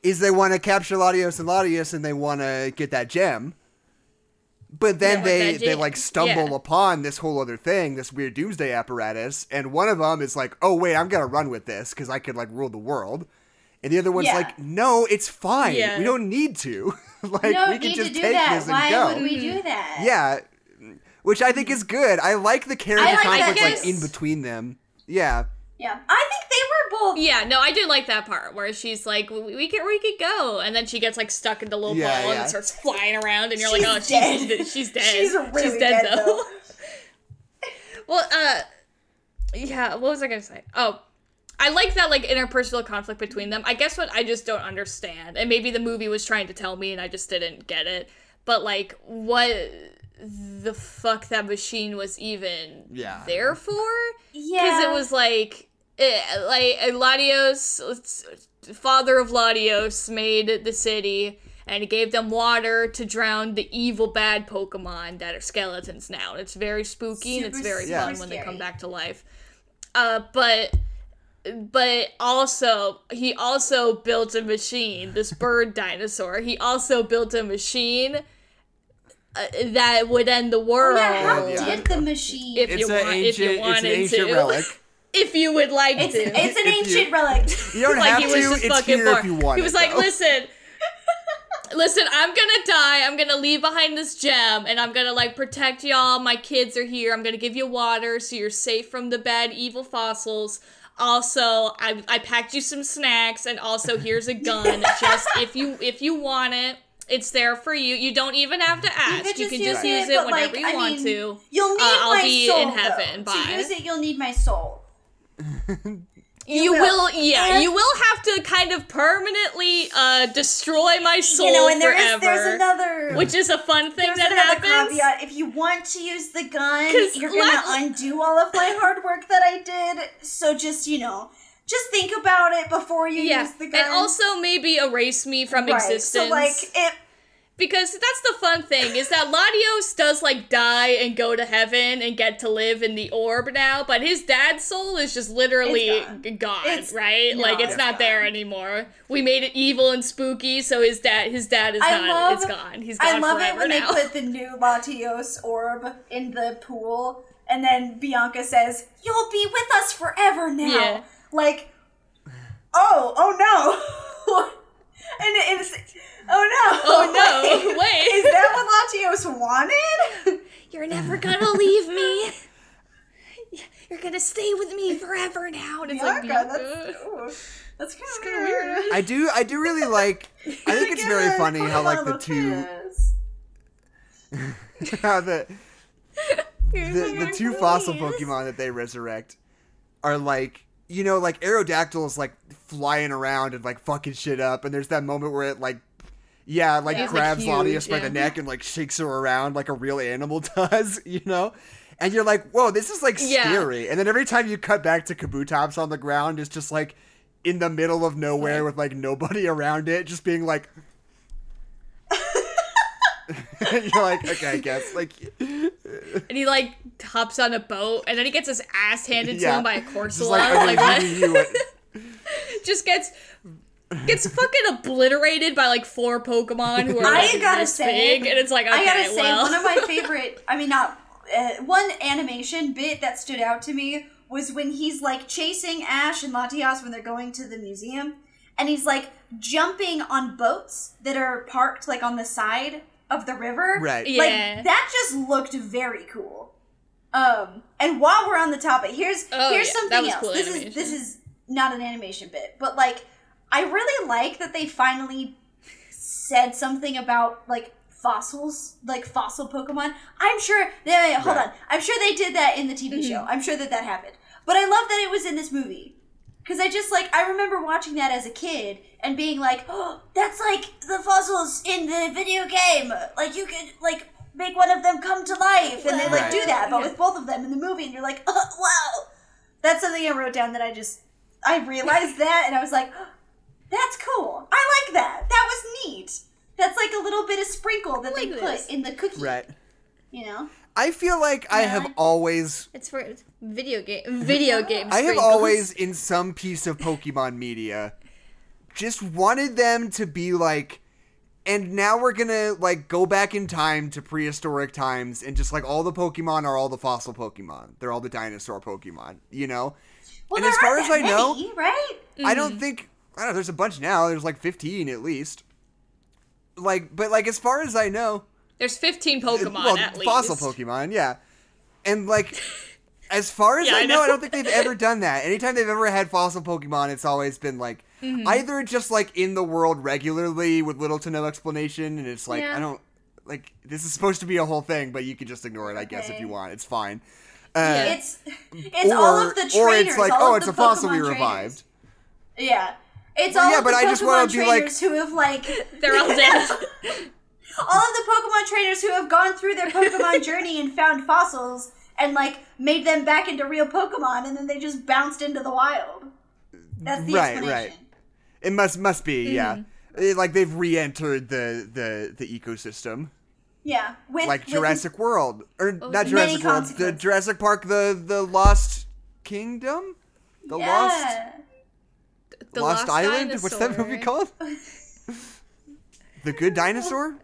A: is they want to capture Latios and Latios and they want to get that gem. But then
B: Yeah,
A: they
B: that
A: they like stumble
B: yeah.
A: upon this whole other thing, this weird doomsday apparatus, and one of them is like, "Oh wait, I'm gonna run with this because I could like rule the world," and the other one's
C: Yeah.
A: like, "No, it's fine.
B: Yeah.
A: We don't need to. like
C: we
A: we can just take
C: that.
A: this and go."
C: Why
A: go."
C: would we do mm-hmm. that?
A: Yeah, which I think is good. I like the character
C: like that
A: conflict like in between them. Yeah,
C: Yeah. I think they were both.
B: yeah no i did like that part where she's like we, we could we could go and then she gets like stuck in the little
A: Yeah,
B: ball
A: yeah.
B: and starts flying around and you're
C: She's
B: like oh
C: dead.
B: she's she's dead
C: She's really
B: she's dead,
C: dead,
B: though.
C: though.
B: well uh yeah what was i gonna say oh I like that like interpersonal conflict between them. I guess what I just don't understand, and maybe the movie was trying to tell me and I just didn't get it. But like, what the fuck that machine was even
A: Yeah.
B: there for?
C: Yeah.
B: because it was like eh, like eh, Latios father of Latios made the city and gave them water to drown the evil bad Pokemon that are skeletons now. It's very spooky and it's very
C: super
B: fun when they come back to life. Uh, but but also he also built a machine, this bird dinosaur. He also built a machine uh, that would end the world.
C: yeah, how
A: Yeah.
C: did the machine?
B: If
A: it's
B: you
A: an
B: want- if
A: ancient
B: you
A: it's an
B: wanted
A: ancient
B: to.
A: relic.
B: if you would like
C: it's,
B: to.
C: it's an
A: If you-
C: ancient relic.
A: You don't
B: like
A: have
B: he
A: to.
B: was just
A: It's
B: fucking
A: here
B: bored.
A: if you want.
B: he was
A: it,
B: like,
A: though.
B: listen. Listen, I'm gonna die. I'm gonna leave behind this gem, and I'm gonna like protect y'all. My kids are here. I'm gonna give you water so you're safe from the bad, evil fossils. Also, I, I packed you some snacks, and also here's a gun, just if you if you want it. It's there for you. You don't even have to ask.
C: could
B: You, can just
C: use
B: use it
C: but,
B: whenever
C: like,
B: you
C: I
B: want
C: mean,
B: to.
C: You'll need
B: Uh, I'll
C: my
B: be
C: soul
B: in heaven,
C: though.
B: bye.
C: To use it, you'll need my soul.
B: You,
C: will.
B: will, yeah, you will have to kind of permanently uh, destroy my soul
C: you know, and there is
B: forever.
C: there's another
B: which is a fun thing that happens.
C: caveat. If you want to use the gun, you're gonna
B: let-
C: undo all of my hard work that I did. So just you know, just think about it before you
B: Yeah,
C: use the gun.
B: and also maybe erase me from
C: right.
B: existence.
C: So like it.
B: Because that's the fun thing is that Latios does like die and go to heaven and get to live in the orb now, but his dad's soul is just literally
C: It's gone.
B: gone,
C: It's-
B: right?
C: no,
B: like it's
C: it's
B: not there
C: gone.
B: anymore. We made it evil and spooky, so his dad his dad is
C: I
B: not
C: love-
B: it's gone. He's gone
C: I love
B: forever
C: it when
B: now.
C: they put the new Latios orb in the pool, and then Bianca says, "You'll be with us forever now."
B: Yeah.
C: Like, oh, oh no, and it's, oh no,
B: Oh no! Wait,
C: is that what Latios wanted?
B: You're never gonna leave me. You're gonna stay with me forever now. And it's like
C: Bianca,
B: Bianca.
C: that's that's kind of weird.
B: weird.
A: I do I do really like I think it's very funny how like the two how the the, the two fossil Pokemon that they resurrect are like you know like Aerodactyl is like flying around and like fucking shit up and there's that moment where it like yeah like
B: like,
A: grabs
B: huge,
A: Latias by
B: yeah.
A: the neck and like shakes her around like a real animal does you know and you're like whoa this is like
B: Yeah.
A: scary and then every time you cut back to Kabutops on the ground it's just like in the middle of nowhere with like nobody around it just being like you're like okay I guess like
B: And he like hops on a boat, and then he gets his ass handed to him by a
A: Just
B: Corsola.
A: like,
B: Like, what?
A: giving you it.
B: just gets gets fucking obliterated by like four Pokemon who are
C: I
B: like,
C: gotta
B: this
C: say-
B: big, and it's like okay,
C: I gotta say,
B: well,
C: one of my favorite, I mean, not, uh, one animation bit that stood out to me was when he's like chasing Ash and Latias when they're going to the museum, and he's like jumping on boats that are parked like on the side of the river.
A: Right.
B: Yeah.
C: Like, that just looked very cool. Um, and while we're on the topic, here's
B: Oh,
C: here's
B: yeah, that
C: something
B: was
C: else.
B: cool
C: this is this is not an animation bit, but like I really like that they finally said something about like fossils, like fossil Pokemon. I'm sure. they yeah, hold
A: Right.
C: on. I'm sure they did that in the TV
B: Mm-hmm.
C: show. I'm sure that that happened. But I love that it was in this movie because I just like I remember watching that as a kid and being like, oh, that's like the fossils in the video game. Like you could like make one of them come to life, and they like
A: Right.
C: do that, but with both of them in the movie, and you're like, oh, wow. That's something I wrote down that I just I realized that, and I was like, that's cool. I like that. That was neat. That's like a little bit of sprinkle that they
B: like
C: put
B: this.
C: in the cookie.
A: Right.
C: You know.
A: I feel like I have
C: Yeah.
A: always
B: it's for video game video games.
A: I have always in some piece of Pokemon media just wanted them to be like and now we're gonna like go back in time to prehistoric times and just like all the Pokemon are all the fossil Pokemon. They're all the dinosaur Pokemon, you know?
C: Well,
A: And
C: there
A: as far
C: aren't
A: as I
C: that
A: know-
C: right?
A: I
B: Mm-hmm.
A: don't think I don't know, there's a bunch now. There's like 15 at least. Like but like as far as I know,
B: There's 15 Pokemon
A: well,
B: at least.
A: fossil Pokemon, yeah. And like, as far as
B: Yeah,
A: I,
B: I
A: know,
B: know.
A: I don't think they've ever done that. Anytime they've ever had fossil Pokemon, it's always been like
B: Mm-hmm.
A: either just like in the world regularly with little to no explanation, and it's like
B: Yeah.
A: I don't like this is supposed to be a whole thing, but you can just ignore it, I guess, if you want. It's fine. Uh,
B: Yeah.
C: It's it's all of the trainers.
A: or it's like, oh, it's
C: the
A: a fossil we revived.
C: trainers. Yeah. It's
A: Well,
C: all
A: yeah,
C: of
A: but
C: the
A: I
C: Pokemon
A: just wanna be like-
C: trainers who have like
B: They're all dead.
C: all of the Pokemon trainers who have gone through their Pokemon journey and found fossils and like made them back into real Pokemon, and then they just bounced into the wild. That's the
A: Right,
C: explanation.
A: right. It must must be, yeah.
B: Mm-hmm.
A: It- like they've re-entered the the the ecosystem.
C: Yeah, with
A: like
C: with-
A: Jurassic World or not
C: many
A: Jurassic World, the. Jurassic Park, the the Lost Kingdom, the Lost
C: Yeah.
B: The
A: Lost, Island. What's that movie called? the Good Dinosaur.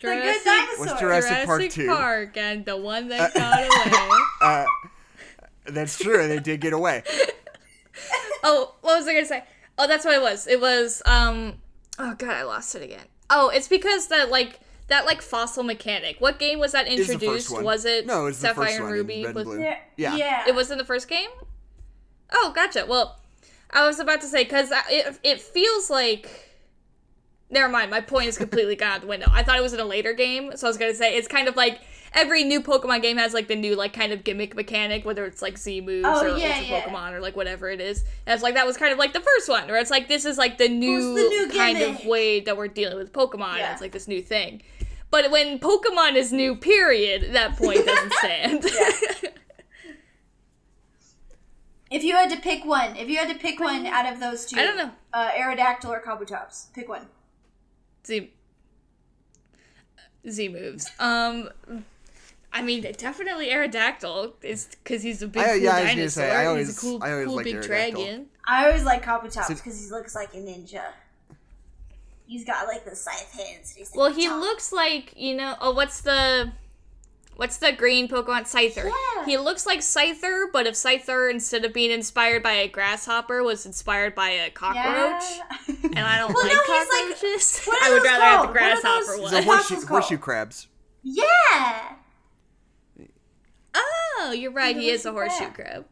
C: The good
B: Jurassic-
C: dinosaur.
A: What's Jurassic Park
B: Jurassic
A: two?
B: Park and the one that got away.
A: Uh, that's true. They did get away.
B: Oh, what was I gonna say? Oh, that's what it was. It was um. Oh god, I lost it again. Oh, it's because that like that like fossil mechanic. What game was that introduced? Was it
A: No, it was the
B: Sapphire
A: first
B: and
A: one
B: Ruby?
A: Red
B: Was-
A: Blue.
C: Yeah.
A: Yeah.
C: yeah.
B: It was in the first game. Oh, gotcha. Well, I was about to say because it it feels like Never mind. My point is completely gone out the window. I thought it was in a later game, so I was gonna say it's kind of like every new Pokemon game has like the new like kind of gimmick mechanic, whether it's like Z moves
C: Oh,
B: or
C: yeah, yeah.
B: Pokemon or like whatever it is. And it's like that was kind of like the first one, where it's like this is like the new,
C: the new
B: kind of way that we're dealing with Pokemon.
C: Yeah.
B: It's like this new thing. But when Pokemon is new, period, that point doesn't stand.
C: If you had to pick one, if you had to pick one out of those two,
B: I don't know.
C: uh, Aerodactyl or Kabutops, pick one.
B: Z Z moves. Um, I mean, definitely Aerodactyl is because he's a big
A: I-
B: cool
A: yeah, I was
B: dinosaur.
A: say, I
B: he's a cool,
A: I always
B: cool big
A: Aerodactyl.
B: dragon.
C: I always like Kabutops
A: So-
C: because he looks like a ninja. He's got like the scythe hands. and He's like,
B: Well, he
C: "Chomp."
B: looks like you know. Oh, what's the what's the green Pokemon Scyther?
C: Yeah.
B: He looks like Scyther, but if Scyther instead of being inspired by a grasshopper was inspired by a cockroach,
C: Yeah.
B: and I don't
C: Well,
B: like
C: no, he's like-
B: cockroaches,
C: what are
B: I would
C: those
B: rather have the
C: called? What are
B: grasshopper one.
A: The
C: What's
A: horseshoe, horseshoe crabs.
C: yeah.
B: Oh, you're right. He is a
C: Horseshoe
B: horseshoe crab.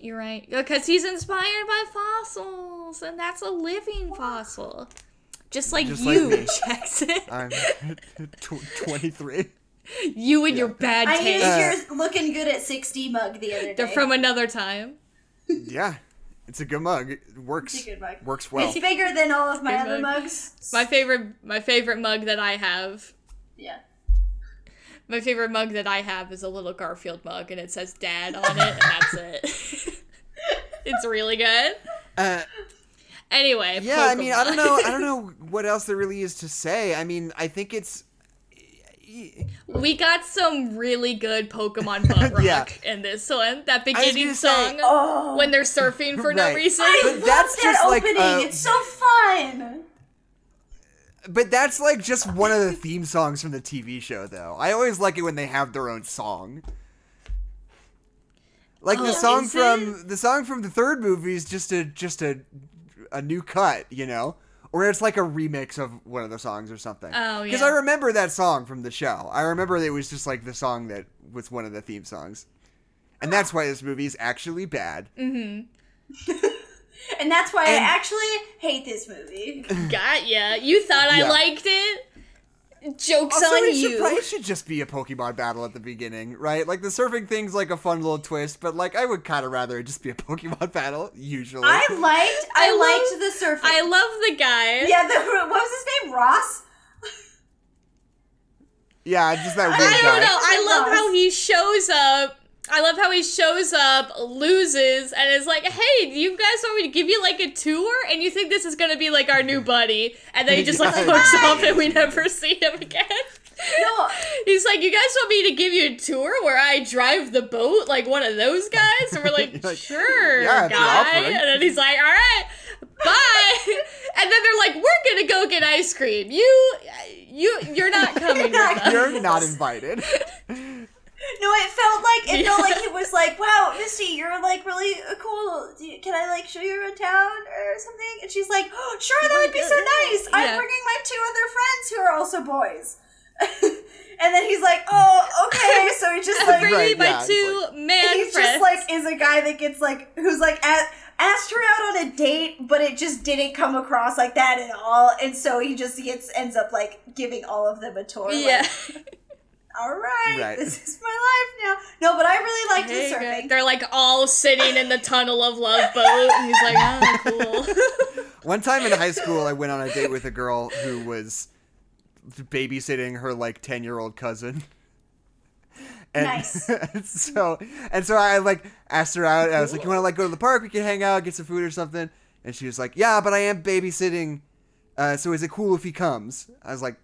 B: You're right. Because he's inspired by fossils, and that's a living fossil. Just like
A: Just
B: you,
A: me.
B: Jackson.
A: I'm tw- 23.
B: you and your bad
C: I
B: taste.
C: used your looking good at 60d mug the other day.
B: They're from another time.
A: Yeah, it's a good mug. It works.
C: It's a good mug.
A: Works well.
C: It's bigger than all of my
B: Good
C: other
B: mug.
C: mugs.
B: My favorite, my favorite mug that I have.
C: Yeah.
B: My favorite mug that I have is a little Garfield mug, and it says "Dad" on it, and that's it. it's really good.
A: Uh,
B: Anyway,
A: yeah, I mean, I don't know. I don't know what else there really is to say. I mean, I think it's.
B: We got some really good Pokemon butt rock
A: Yeah.
B: in this one. That beginning
A: gonna say-
B: song
C: Oh.
B: when they're surfing for no reason.
C: I
A: But
C: love
A: that's
C: that
A: just like,
C: opening.
A: uh,
C: it's so fun.
A: But that's like just one of the theme songs from the TV show, though. I always like it when they have their own song. Like the
B: Oh,
A: song
B: is
A: from the song from the third movie is just a just a a new cut, you know, or it's like a remix of one of the songs or something.
B: Oh, yeah. Because.
A: I remember that song from the show. I remember it was just like the song that was one of the theme songs, and that's why this movie is actually bad.
B: Mm.
C: And that's why
A: And-
C: I actually hate this movie.
B: Got ya. You thought I
A: Yeah.
B: liked it? Jokes
A: Also,
B: on
A: it
B: you.
A: should, probably should just be a Pokemon battle at the beginning, right? Like the surfing thing's like a fun little twist, but like I would kind of rather it just be a Pokemon battle usually.
C: I liked. I,
B: I love-
C: liked the surfing.
B: I love the guy.
C: yeah. The, what was his name? Ross.
A: yeah, just that weird
B: I don't
A: guy.
B: know. I love
C: Ross.
B: how he shows up. I love how he shows up, loses, and is like, "Hey, do you guys want me to give you like a tour?" And you think this is gonna be like our new buddy, and then he just like
A: Yeah.
B: fucks off, and we never see him again.
C: No.
B: He's like, "You guys want me to give you a tour where I drive the boat, like one of those guys?" And we're like,
A: like,
B: "Sure,
A: "Yeah, if you're
B: guy." And then he's like, "All right, bye." and then they're like, "We're gonna go get ice cream. You, you, you're not coming
C: not
B: with us."
A: You're not invited.
C: No, it felt like it felt like it was like, wow, Misty, you're like really uh, cool. You- Can I like show you around town or something? And she's like, oh, sure, that would be so nice. I'm
B: Yeah.
C: bringing my two other friends who are also boys. and then he's like, oh, okay. So he just like
B: Bring
A: Right,
B: my
A: yeah, it's
B: two man
C: he's
B: friends.
C: just like is a guy that gets like who's like at, asked her out on a date, but it just didn't come across like that at all. And so he just gets ends up like giving all of them a tour. like,
B: yeah.
C: all right,
A: Right.
C: this is my life now. No, but I really liked
B: Hey,
C: the
B: guys.
C: surfing.
B: They're like all sitting in the tunnel of love boat, and he's like, "Oh, cool."
A: One time in high school, I went on a date with a girl who was babysitting her like ten year old cousin. And
C: Nice.
A: so and so I like asked her out. I was like, "You want to like go to the park? We can hang out, get some food or something." And she was like, "Yeah, but I am babysitting. Uh, so is it cool if he comes?" I was like,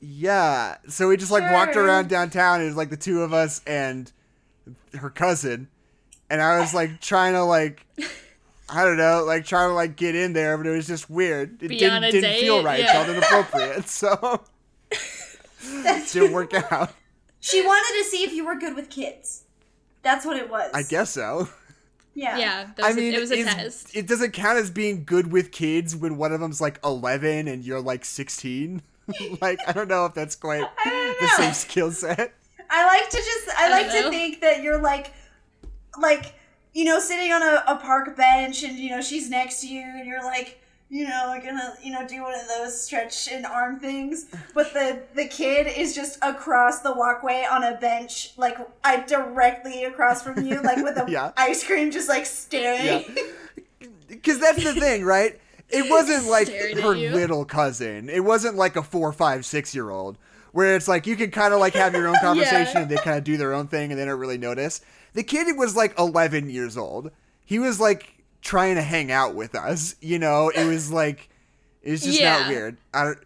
A: "Yeah." So we just like walked around downtown. It was like the two of us and her cousin, and I was like trying to like. I don't know, like trying to like get in there, but it was just weird. It
B: Be
A: didn't, didn't feel right.
B: Yeah.
A: It felt inappropriate. So
C: That's
A: didn't work out.
C: She wanted to see if you were good with kids. That's what it was.
A: I guess so.
C: Yeah.
B: yeah,
A: I
B: was a-
A: mean,
B: it was a test.
A: it doesn't count as being good with kids when one of them's like 11 and you're like 16. like, I don't know if that's quite the same skill set.
C: I like to just I,
B: I
C: like to think that you're like like you know sitting on a, a park bench and you know she's next to you and you're like you know, gonna, you know, do one of those stretch and arm things. But the the kid is just across the walkway on a bench, like I directly across from you, like with a
A: Yeah.
C: ice cream, just like staring.
A: Because that's the thing, right? It wasn't like her little cousin. It wasn't like a four, five, six year old where it's like you can kind of like have your own conversation and they kind of do their own thing and they don't really notice. The kid was like 11 years old. He was like trying to hang out with us. You know, it was like it's was just not weird. I don't.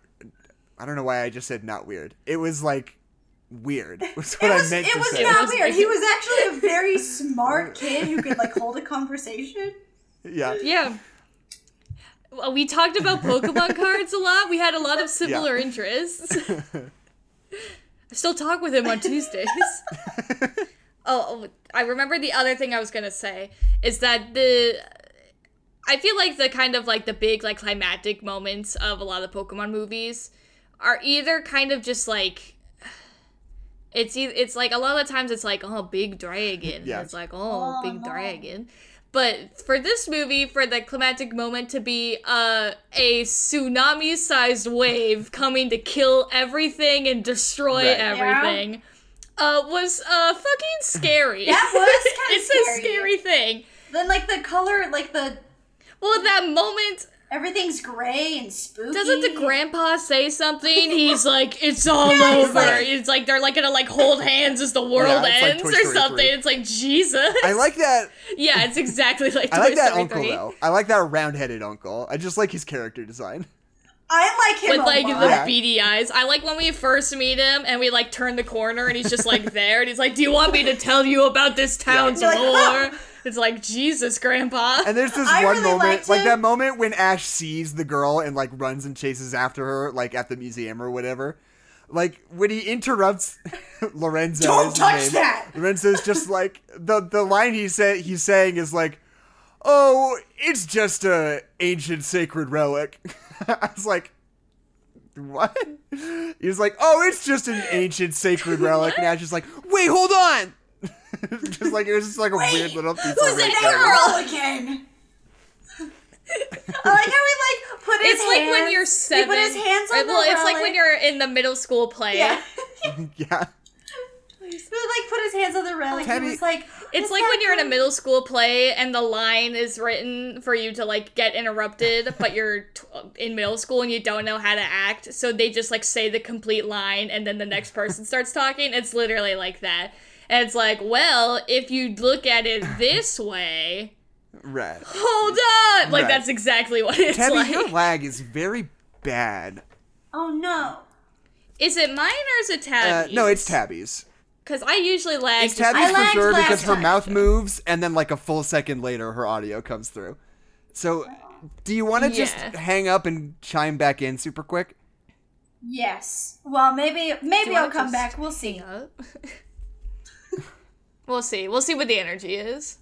A: I don't know why I just said not weird. It was like weird. Was what
C: It was,
A: I meant
C: it
A: to
C: was
A: say.
C: not weird. He was actually a very smart kid who could like hold a conversation.
A: Yeah.
B: Yeah. Well, we talked about Pokemon cards a lot. We had a lot of similar interests. I still talk with him on Tuesdays. Oh, oh, I remember the other thing I was gonna say is that the I feel like the kind of like the big like climactic moments of a lot of Pokemon movies are either kind of just like it's e- it's like a lot of times it's like oh big dragon
A: Yeah.
B: it's like oh,
C: Oh,
B: big
C: no.
B: dragon but for this movie for the climactic moment to be uh, a tsunami sized wave coming to kill everything and destroy
A: Right.
B: everything uh, was uh, fucking scary
C: That was kinda
B: it's a
C: scary.
B: scary thing
C: Then like the color, like the
B: well that moment
C: everything's gray and spooky.
B: Doesn't the grandpa say something? He's like, it's all
C: he's
B: over.
C: like-
B: it's like they're like gonna like hold hands as the world
A: Yeah, it's like
B: ends or something.
A: 3.
B: It's like Jesus.
A: I like that.
B: yeah, it's exactly like
A: I
B: Toy
A: like that
B: Story
A: uncle
B: 3.
A: though. I like that round-headed uncle. I just like his character design.
C: I like him
B: With
C: a
B: like
C: lot.
B: the
A: Yeah.
B: beady eyes. I like when we first meet him and we like turn the corner and he's just like there and he's like, Do you want me to tell you about this town's
C: You're like,
B: lore? It's like Jesus, Grandpa.
A: And there's this
C: I
A: one
C: really
A: moment,
C: liked
A: like
C: him.
A: that moment when Ash sees the girl and like runs and chases after her, like at the museum or whatever. Like when he interrupts Lorenzo.
C: Don't touch
A: name,
C: that!
A: Lorenzo's just like the the line he said he's saying is like, "Oh, it's just a ancient sacred relic." I was like, "What?" He was like, "Oh, it's just an ancient sacred relic." And Ash is like, "Wait, hold on." just like it was just like a weird little piece
C: Who's
A: of
C: that
A: red
C: girl again? I like how he like put his
B: it's like when you're
C: He
B: seven.
C: put his hands on
B: Uh, well,
C: the
B: it's like when you're in the middle school play.
C: yeah.
A: yeah.
C: He like put his hands on the relic.
A: Tabby-
C: He was like,
B: It's like when you're in a middle school play and the line is written for you to like get interrupted, but you're t- in middle school and you don't know how to act, so they just like say the complete line and then the next person starts talking. It's literally like that. And it's like, well, if you look at it this way,
A: Right.
B: hold on. Like
A: Right.
B: that's exactly what it's
A: Tabby,
B: like.
A: your lag is very bad.
C: Oh no.
B: Is it mine or is it
A: Uh,
B: Tabby's?
A: no, it's Tabby's.
B: Because I usually lag.
A: It's
B: just-
A: Tabby's
C: I
A: for sure
C: last
A: because her
C: time.
A: mouth moves, and then like a full second later, her audio comes through. So, do you want to just hang up and chime back in super quick?
C: Yes. Well, maybe maybe
B: you
C: I'll
B: wanna
C: come
B: just
C: back. We'll see.
B: up. we'll see. We'll see what the energy is.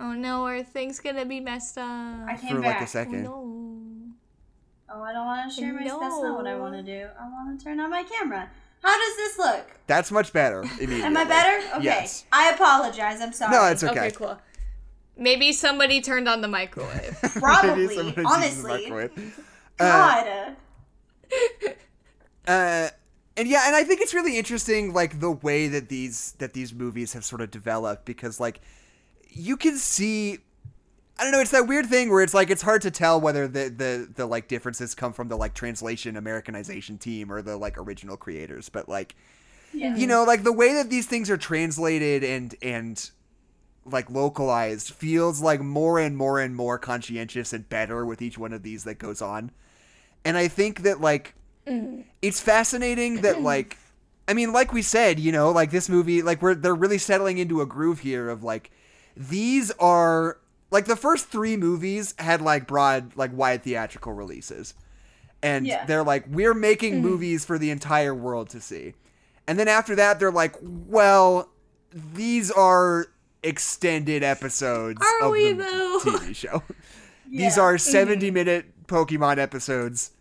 B: Oh no, are things gonna be messed up?
C: I came
A: For
C: back.
A: like a
B: Oh
A: second.
B: no.
C: Oh, I don't want to share my. That's not what I want to do. I want to turn on my camera. How does this look?
A: That's much better. Immediately.
C: Am I better? Okay.
A: Yes.
C: I apologize. I'm sorry.
A: No, it's
B: Okay.
A: okay.
B: cool. Maybe somebody turned on the microwave.
A: Maybe
C: Probably,
A: somebody's the
C: honestly.
A: microwave.
C: God.
A: Uh, and yeah, and I think it's really interesting, like the way that these that these movies have sort of developed, because like you can see, I don't know, it's that weird thing where it's like it's hard to tell whether the the the like differences come from the like translation Americanization team or the like original creators, but like
C: yeah.
A: you know, like the way that these things are translated and and like localized feels like more and more and more conscientious and better with each one of these that goes on. And I think that like Mm-hmm. it's fascinating that mm-hmm. like I mean, like we said, you know, like this movie, like we're they're really settling into a groove here of like these are like the first three movies had like broad, like wide theatrical releases, and
C: Yeah.
A: they're like we're making mm-hmm. movies for the entire world to see, and then after that they're like, well, these are extended episodes
B: Are
A: of
B: we,
A: the
B: though?
A: TV show. These are 70 minute Pokemon episodes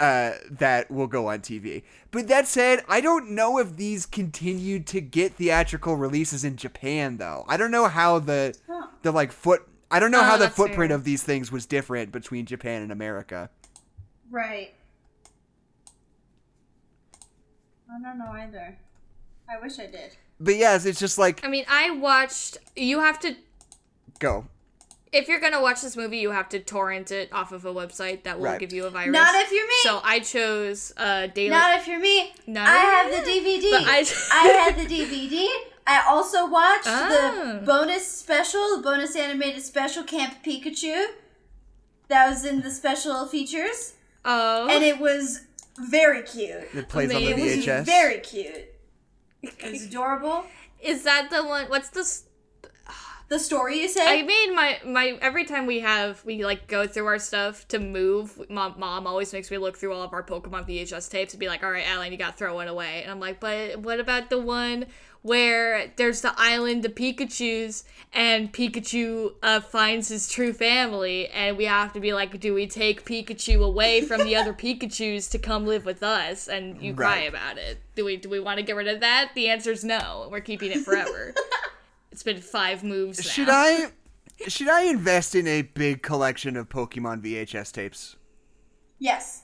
A: uh, that will go on TV. But that said, I don't know if these continued to get theatrical releases in Japan though. I don't know how the
C: Huh.
A: the like foot I don't know
B: Oh,
A: how the footprint
B: fair.
A: of these things was different between Japan and America.
C: Right. I don't know either. I wish I did.
A: But yes, it's just like
B: I mean, I watched. You have to.
A: go.
B: If you're gonna watch this movie, you have to torrent it off of a website that will
A: Right.
B: give you a virus.
C: Not if you're me.
B: So I chose uh, daily.
C: Not if you're me.
B: Not
C: I have the DVD.
B: I-
C: I had the DVD. I also watched
B: Oh.
C: the bonus special, the bonus animated special Camp Pikachu. That was in the special features,
B: oh,
C: and it was very cute.
A: It plays on the
C: It was very cute. It was adorable.
B: is that the one? What's this?
C: The story you
B: I
C: said?
B: made my my every time we have we like go through our stuff to move. Mom, mom always makes me look through all of our Pokemon VHS tapes and be like, "All right, Alan, you got to throw one away." And I'm like, "But what about the one where there's the island of Pikachu's and Pikachu uh, finds his true family, and we have to be like, do we take Pikachu away from the other Pikachu's to come live with us?" And you cry about it. Do we do we want to get rid of that? The answer is no. We're keeping it forever. it's been five moves. Now.
A: Should I should I invest in a big collection of Pokemon VHS tapes?
C: yes.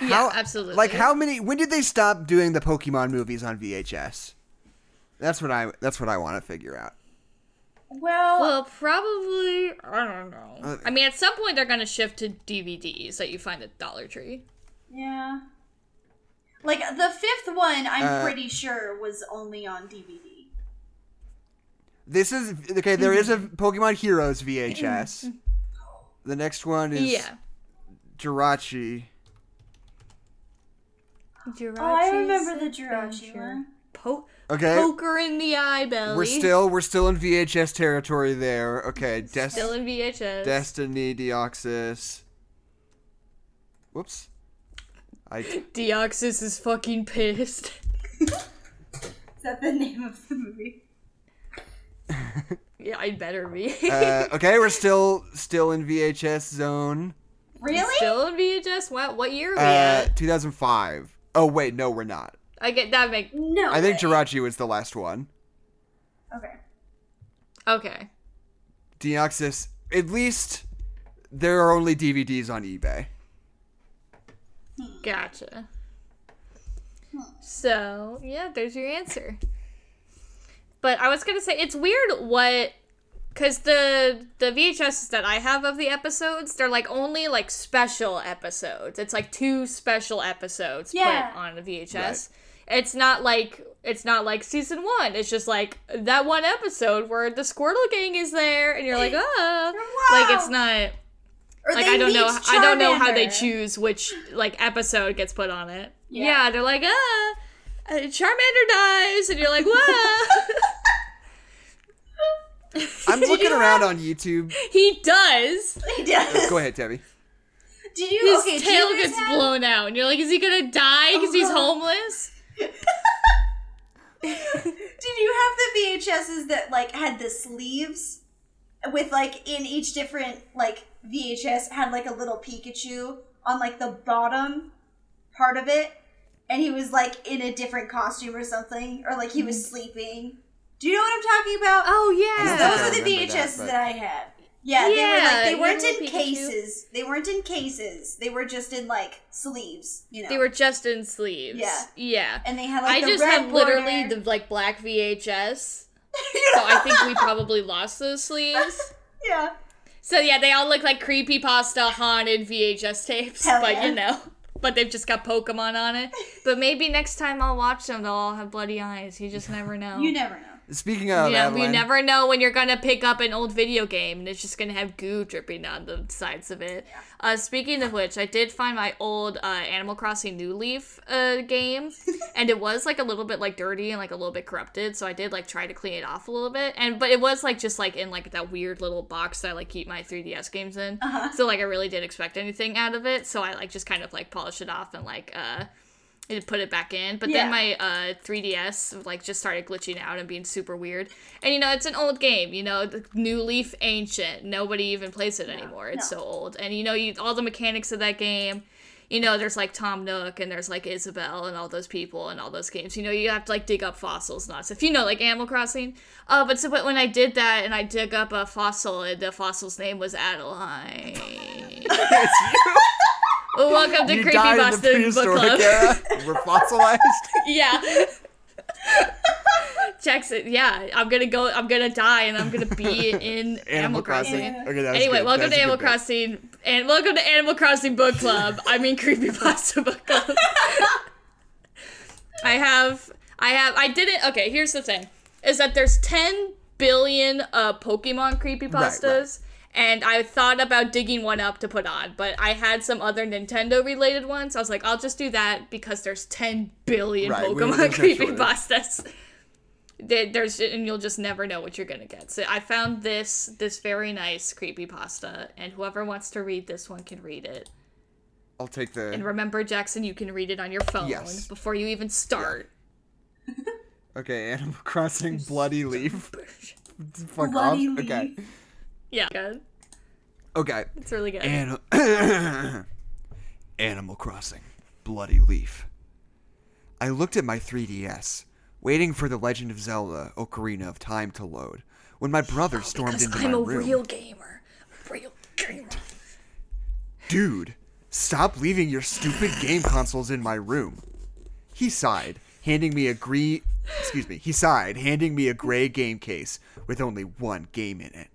B: Yeah, absolutely.
A: Like how many when did they stop doing the Pokemon movies on VHS? That's what I that's what I want to figure out.
C: Well,
B: Well, probably. I don't know.
A: Uh,
B: I mean, at some point they're gonna shift to DVDs that you find at Dollar Tree.
C: yeah. Like the fifth one, I'm
A: Uh,
C: pretty sure was only on DVD.
A: This is okay, there is a mm-hmm. Pokemon Heroes VHS. The next one is
B: Yeah.
A: Jirachi.
C: Oh, I remember the Jirachi one.
B: Po-
A: Okay.
B: Poker in the eye, belly.
A: We're still we're still in VHS territory there. Okay, Des-
B: still in VHS.
A: Destiny Deoxys. Whoops. I
B: Deoxys is fucking pissed.
C: Is that the name of the movie?
B: Yeah, I better be.
A: uh, okay, we're still still in VHS zone.
C: Really?
B: still in VHS. What? What year are we
A: Uh,
B: at?
A: 2005. Oh wait, no, we're not.
B: I get that. Make
C: no.
A: I think
C: way.
A: Jirachi was the last one.
C: Okay.
B: okay.
A: Deoxys. At least there are only DVDs on eBay.
B: Gotcha. So, yeah, there's your answer. But I was gonna say it's weird what because the the VHS that I have of the episodes, they're like only like special episodes. It's like two special episodes
C: Yeah.
B: put on a VHS. It's not like it's not like season one. It's just like that one episode where the Squirtle gang is there, and you're like, ah, like it's not
C: Or
B: like
C: they
B: I don't know
C: meet
B: I don't know how they choose which like episode gets put on it.
C: Yeah.
B: Yeah, they're like, ah, uh, Charmander dies, and you're like, what?
A: I'm looking around
C: have-
A: on YouTube.
B: he does.
C: He does.
A: Go ahead, Debbie.
C: Did you?
B: His
C: okay,
B: tail
C: you
B: gets
C: have-
B: blown out, and you're like, is he gonna die because he's
C: Oh.
B: homeless?
C: Did you have the VHSs that like had the sleeves with like in each different like VHS had like a little Pikachu on like the bottom part of it and he was like in a different costume or something or like he was mm. sleeping. Do you know what I'm talking about?
B: Oh yeah.
A: don't
C: Those
A: think
C: are the
A: remember that, but-
C: that, I had. Yeah, they were like they weren't in
B: Pikachu.
C: cases. They weren't in cases. They were just in like sleeves, you know.
B: They were just in sleeves.
C: Yeah.
B: Yeah.
C: and they had like
B: I
C: the
B: just
C: red
B: have literally the like black VHS. So I think we probably lost those sleeves.
C: yeah.
B: So yeah, they all look like creepy pasta haunted VHS tapes,
C: Hell
B: but
C: yeah.
B: you know, but they've just got Pokemon on it. But maybe next time I'll watch them, they'll all have bloody eyes. You just never know.
C: You never know.
A: Speaking of
B: yeah, you never know when you're gonna pick up an old video game and it's just gonna have goo dripping on the sides of it. Uh, speaking of which, I did find my old uh, Animal Crossing New Leaf uh, game, and it was like a little bit like dirty and like a little bit corrupted. So I did like try to clean it off a little bit, and but it was like just like in like that weird little box that I like keep my 3DS games in.
C: Uh-huh.
B: So like I really didn't expect anything out of it. So I like just kind of like polished it off and like uh and put it back in. But
C: Yeah.
B: then my uh 3DS like just started glitching out and being super weird. And you know, it's an old game, you know, the New Leaf ancient. Nobody even plays it anymore. It's
C: no.
B: so old. And you know, you all the mechanics of that game you know, there's like Tom Nook and there's like Isabelle and all those people and all those games. You know, you have to like dig up fossils and all stuff. You know, like Animal Crossing. Uh, but so but when I did that and I dig up a fossil, and the fossil's name was Adeline.
A: It's you.
B: well, welcome to
A: you
B: Creepy
A: died in the
B: Boston Book Club.
A: era. We're fossilized.
B: yeah. Jackson, yeah, I'm gonna go. I'm gonna die, and I'm gonna be in Animal, Crossing.
C: Crossing.
A: Okay,
B: Anyway,
A: good.
B: welcome to Animal
A: bit.
B: Crossing, and welcome to Animal Crossing Book Club. I mean, Creepypasta Book Club. I have, I have, I didn't. Okay, here's the thing: is that there's 10 billion uh Pokemon creepypastas. And I thought about digging one up to put on, but I had some other Nintendo related ones. I was like, I'll just do that because there's 10 billion
A: Right,
B: Pokemon
A: there's no
B: creepypastas. There's and you'll just never know what you're gonna get. So I found this this very nice creepypasta, and whoever wants to read this one can read it.
A: I'll take the And
B: remember, Jackson, you can read it on your phone
A: Yes.
B: before you even start.
A: Okay, Animal Crossing Bloody Leaf. Fuck
C: Bloody
A: off. Okay.
B: Yeah, good.
A: Okay.
B: It's really good.
A: An- Animal Crossing Bloody Leaf. I looked at my 3DS, waiting for The Legend of Zelda Ocarina of Time to load, when my brother oh, stormed
B: because
A: into
B: I'm
A: my
B: a real gamer. Real gamer.
A: Dude, stop leaving your stupid game consoles in my room. He sighed, handing me a gray excuse me, he sighed, handing me a gray game case with only one game in it.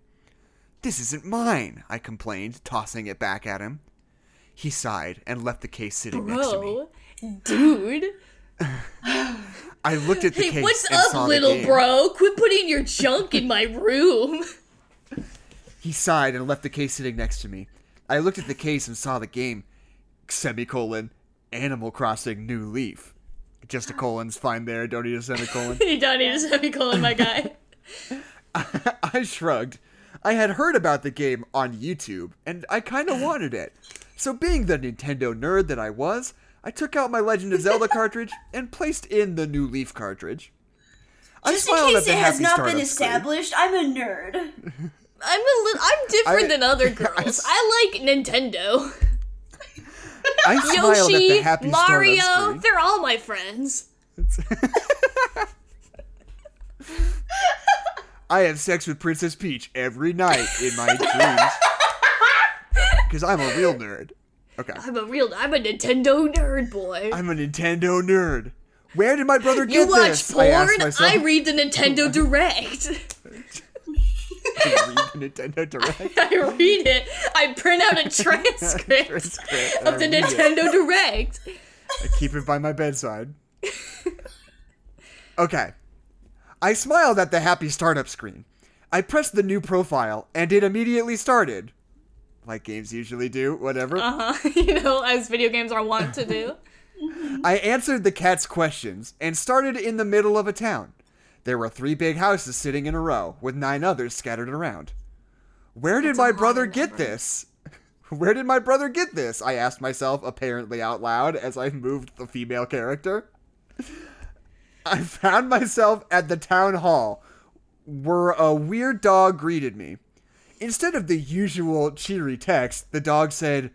A: This isn't mine, I complained, tossing it back at him. He sighed and left the case sitting next to me.
B: Bro, dude.
A: I looked at the
B: Hey,
A: case
B: what's
A: and saw
B: up,
A: the
B: little bro? Quit putting your junk in my room.
A: He sighed and left the case sitting next to me. I looked at the case and saw the game. Semicolon. Animal Crossing New Leaf. Just a colon's fine there. Don't need a semicolon.
B: you don't need a semicolon, my guy.
A: I shrugged. I had heard about the game on YouTube, and I kind of wanted it. So, being the Nintendo nerd that I was, I took out my Legend of Zelda cartridge and placed in the new Leaf cartridge. I
C: Just in
A: smiled
C: case
A: at the
C: it has not
A: startup
C: been
A: screen.
C: established, I'm a nerd.
B: I'm a little. I'm different
A: I-
B: than other
A: I
B: girls.
A: s-
B: I, like Nintendo.
A: I smiled at the
B: Yoshi,
A: happy
B: Mario, they're all my friends.
A: I have sex with Princess Peach every night in my dreams. Because I'm a real nerd. Okay.
B: I'm a real. I'm a Nintendo nerd boy.
A: I'm a Nintendo nerd. Where did my brother
B: you
A: get
B: watch
A: this?
B: porn?
A: I.
B: I read the Nintendo Direct.
A: I read the Nintendo Direct.
B: I read it. I print out a transcript
A: Transcript,
B: of the
A: I read it.
B: Nintendo Direct.
A: I keep it by my bedside. Okay. I smiled at the happy startup screen. I pressed the new profile, and it immediately started. Like games usually do, whatever.
B: Uh huh. You know, as video games are wont to do.
A: I answered the cat's questions and started in the middle of a town. There were three big houses sitting in a row, with nine others scattered around. Where did my brother get this? Where did my brother get this? I asked myself, apparently out loud, as I moved the female character. I found myself at the town hall, where a weird dog greeted me. Instead of the usual cheery text, the dog said,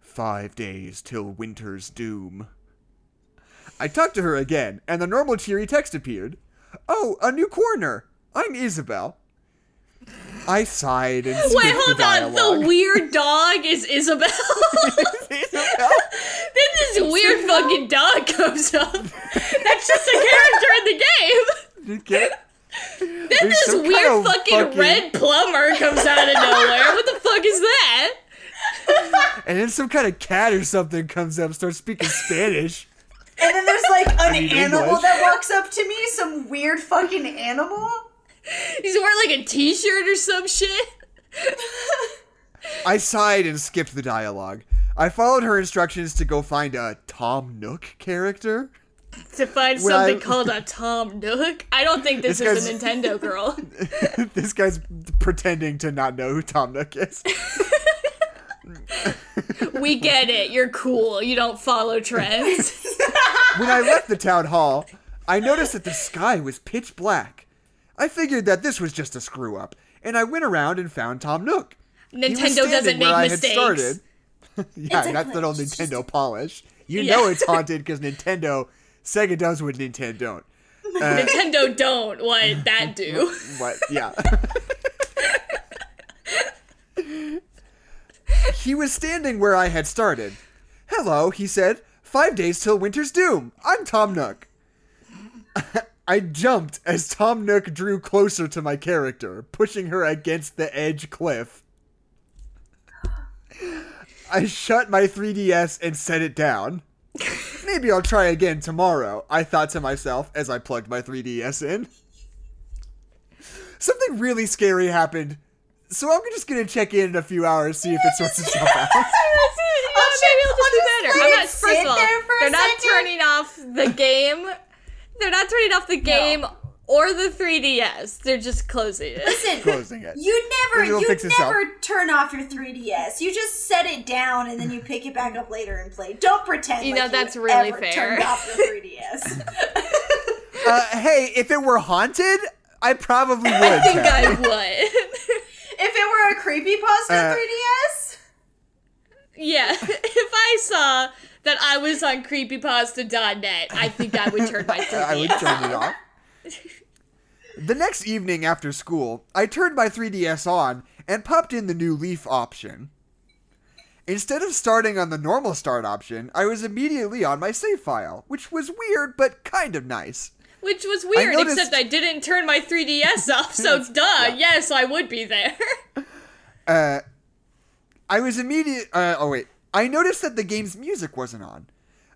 A: Five days till winter's doom. I talked to her again, and the normal cheery text appeared. Oh, a new corner. I'm Isabelle. I sighed and skipped
B: Wait, hold
A: the
B: on. The weird dog is Isabelle.
A: Isabelle?
B: then this weird fucking dog comes up. That's just a character in the game.
A: You get-
B: Then
A: There's
B: this weird
A: kind of
B: fucking,
A: fucking-
B: red plumber comes out of nowhere. What the fuck is that?
A: And then some kind of cat or something comes up and starts speaking Spanish.
C: And then there's like an
A: need
C: animal
A: English.
C: that walks up to me, some weird fucking animal.
B: He's wearing like a t-shirt or some shit.
A: I sighed and skipped the dialogue. I followed her instructions to go find a Tom Nook character.
B: To find
A: When I-
B: something called a Tom Nook. I don't think this,
A: This
B: is a Nintendo girl.
A: this guy's pretending to not know who Tom Nook is.
B: We get it. You're cool. You don't follow trends.
A: When I left the town hall, I noticed that the sky was pitch black. I figured that this was just a screw up, and I went around and found Tom Nook.
B: Nintendo doesn't
A: where
B: make
A: I had
B: mistakes.
A: started. yeah, that's that old
C: glitch. It's just
A: Nintendo polish. You
B: Yeah.
A: know it's haunted because Nintendo, Sega does what Nintendo don't. Uh,
B: Nintendo don't what that do.
A: What? Yeah. he was standing where I had started. Hello, he said. Five days till winter's doom. I'm Tom Nook. I jumped as Tom Nook drew closer to my character, pushing her against the edge cliff. I shut my 3DS and set it down. Maybe I'll try again tomorrow, I thought to myself as I plugged my 3DS in something really scary happened. So I'm just gonna check in in a few hours, see if it sorts itself out.
B: Yeah, oh, maybe it'll just be better. I'm not.
C: it
B: First of all,
C: there for a
B: they're not
C: second.
B: turning off the game. They're not turning off the game or the 3DS. They're just closing it.
C: Listen,
A: Closing it.
C: you never, you
A: fix itself.
C: never turn off your 3DS. You just set it down and then you pick it back up later and play. Don't pretend
B: You
C: like
B: know, that's
C: you
B: really
C: ever
B: fair.
C: turned off your 3DS.
A: Uh, hey, if it were haunted, I probably would.
B: I think
A: Tabby.
B: I would.
C: if it were a creepypasta
A: Uh,
C: 3DS,
B: yeah, if I saw that I was on creepypasta.net, I think I would turn my 3DS
A: I would turn it off. The next evening after school, I turned my 3DS on and popped in the new Leaf option. Instead of starting on the normal start option, I was immediately on my save file, which was weird but kind of nice.
B: Which was weird,
A: noticed-
B: except I didn't turn my 3DS off, so duh, yes, I would be there.
A: Uh, I was immediate. Uh, oh wait, I noticed that the game's music wasn't on.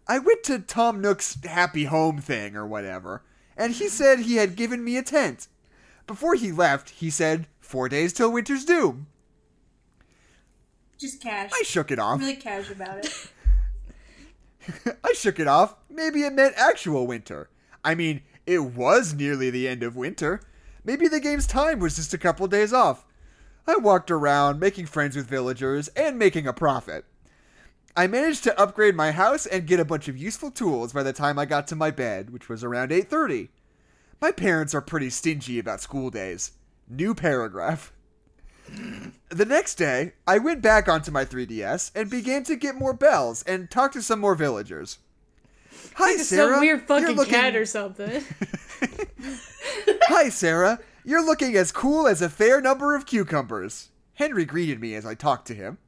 A: I went to Tom Nook's happy home thing or whatever, and he said he had given me a tent. Before he left, he said four days till winter's doom.
C: just cash.
A: I shook it off.
C: really cash about it.
A: I shook it off. Maybe it meant actual winter. I mean, it was nearly the end of winter. Maybe the game's time was just a couple days off. I walked around, making friends with villagers and making a profit. I managed to upgrade my house and get a bunch of useful tools by the time I got to my bed, which was around 8:30. My parents are pretty stingy about school days. New paragraph. The next day, I went back onto my 3DS and began to get more bells and talk to some more villagers. Hi, Sarah.
B: Some weird
A: You're
B: fucking
A: looking-
B: cat or something.
A: Hi, Sarah. You're looking as cool as a fair number of cucumbers. Henry greeted me as I talked to him.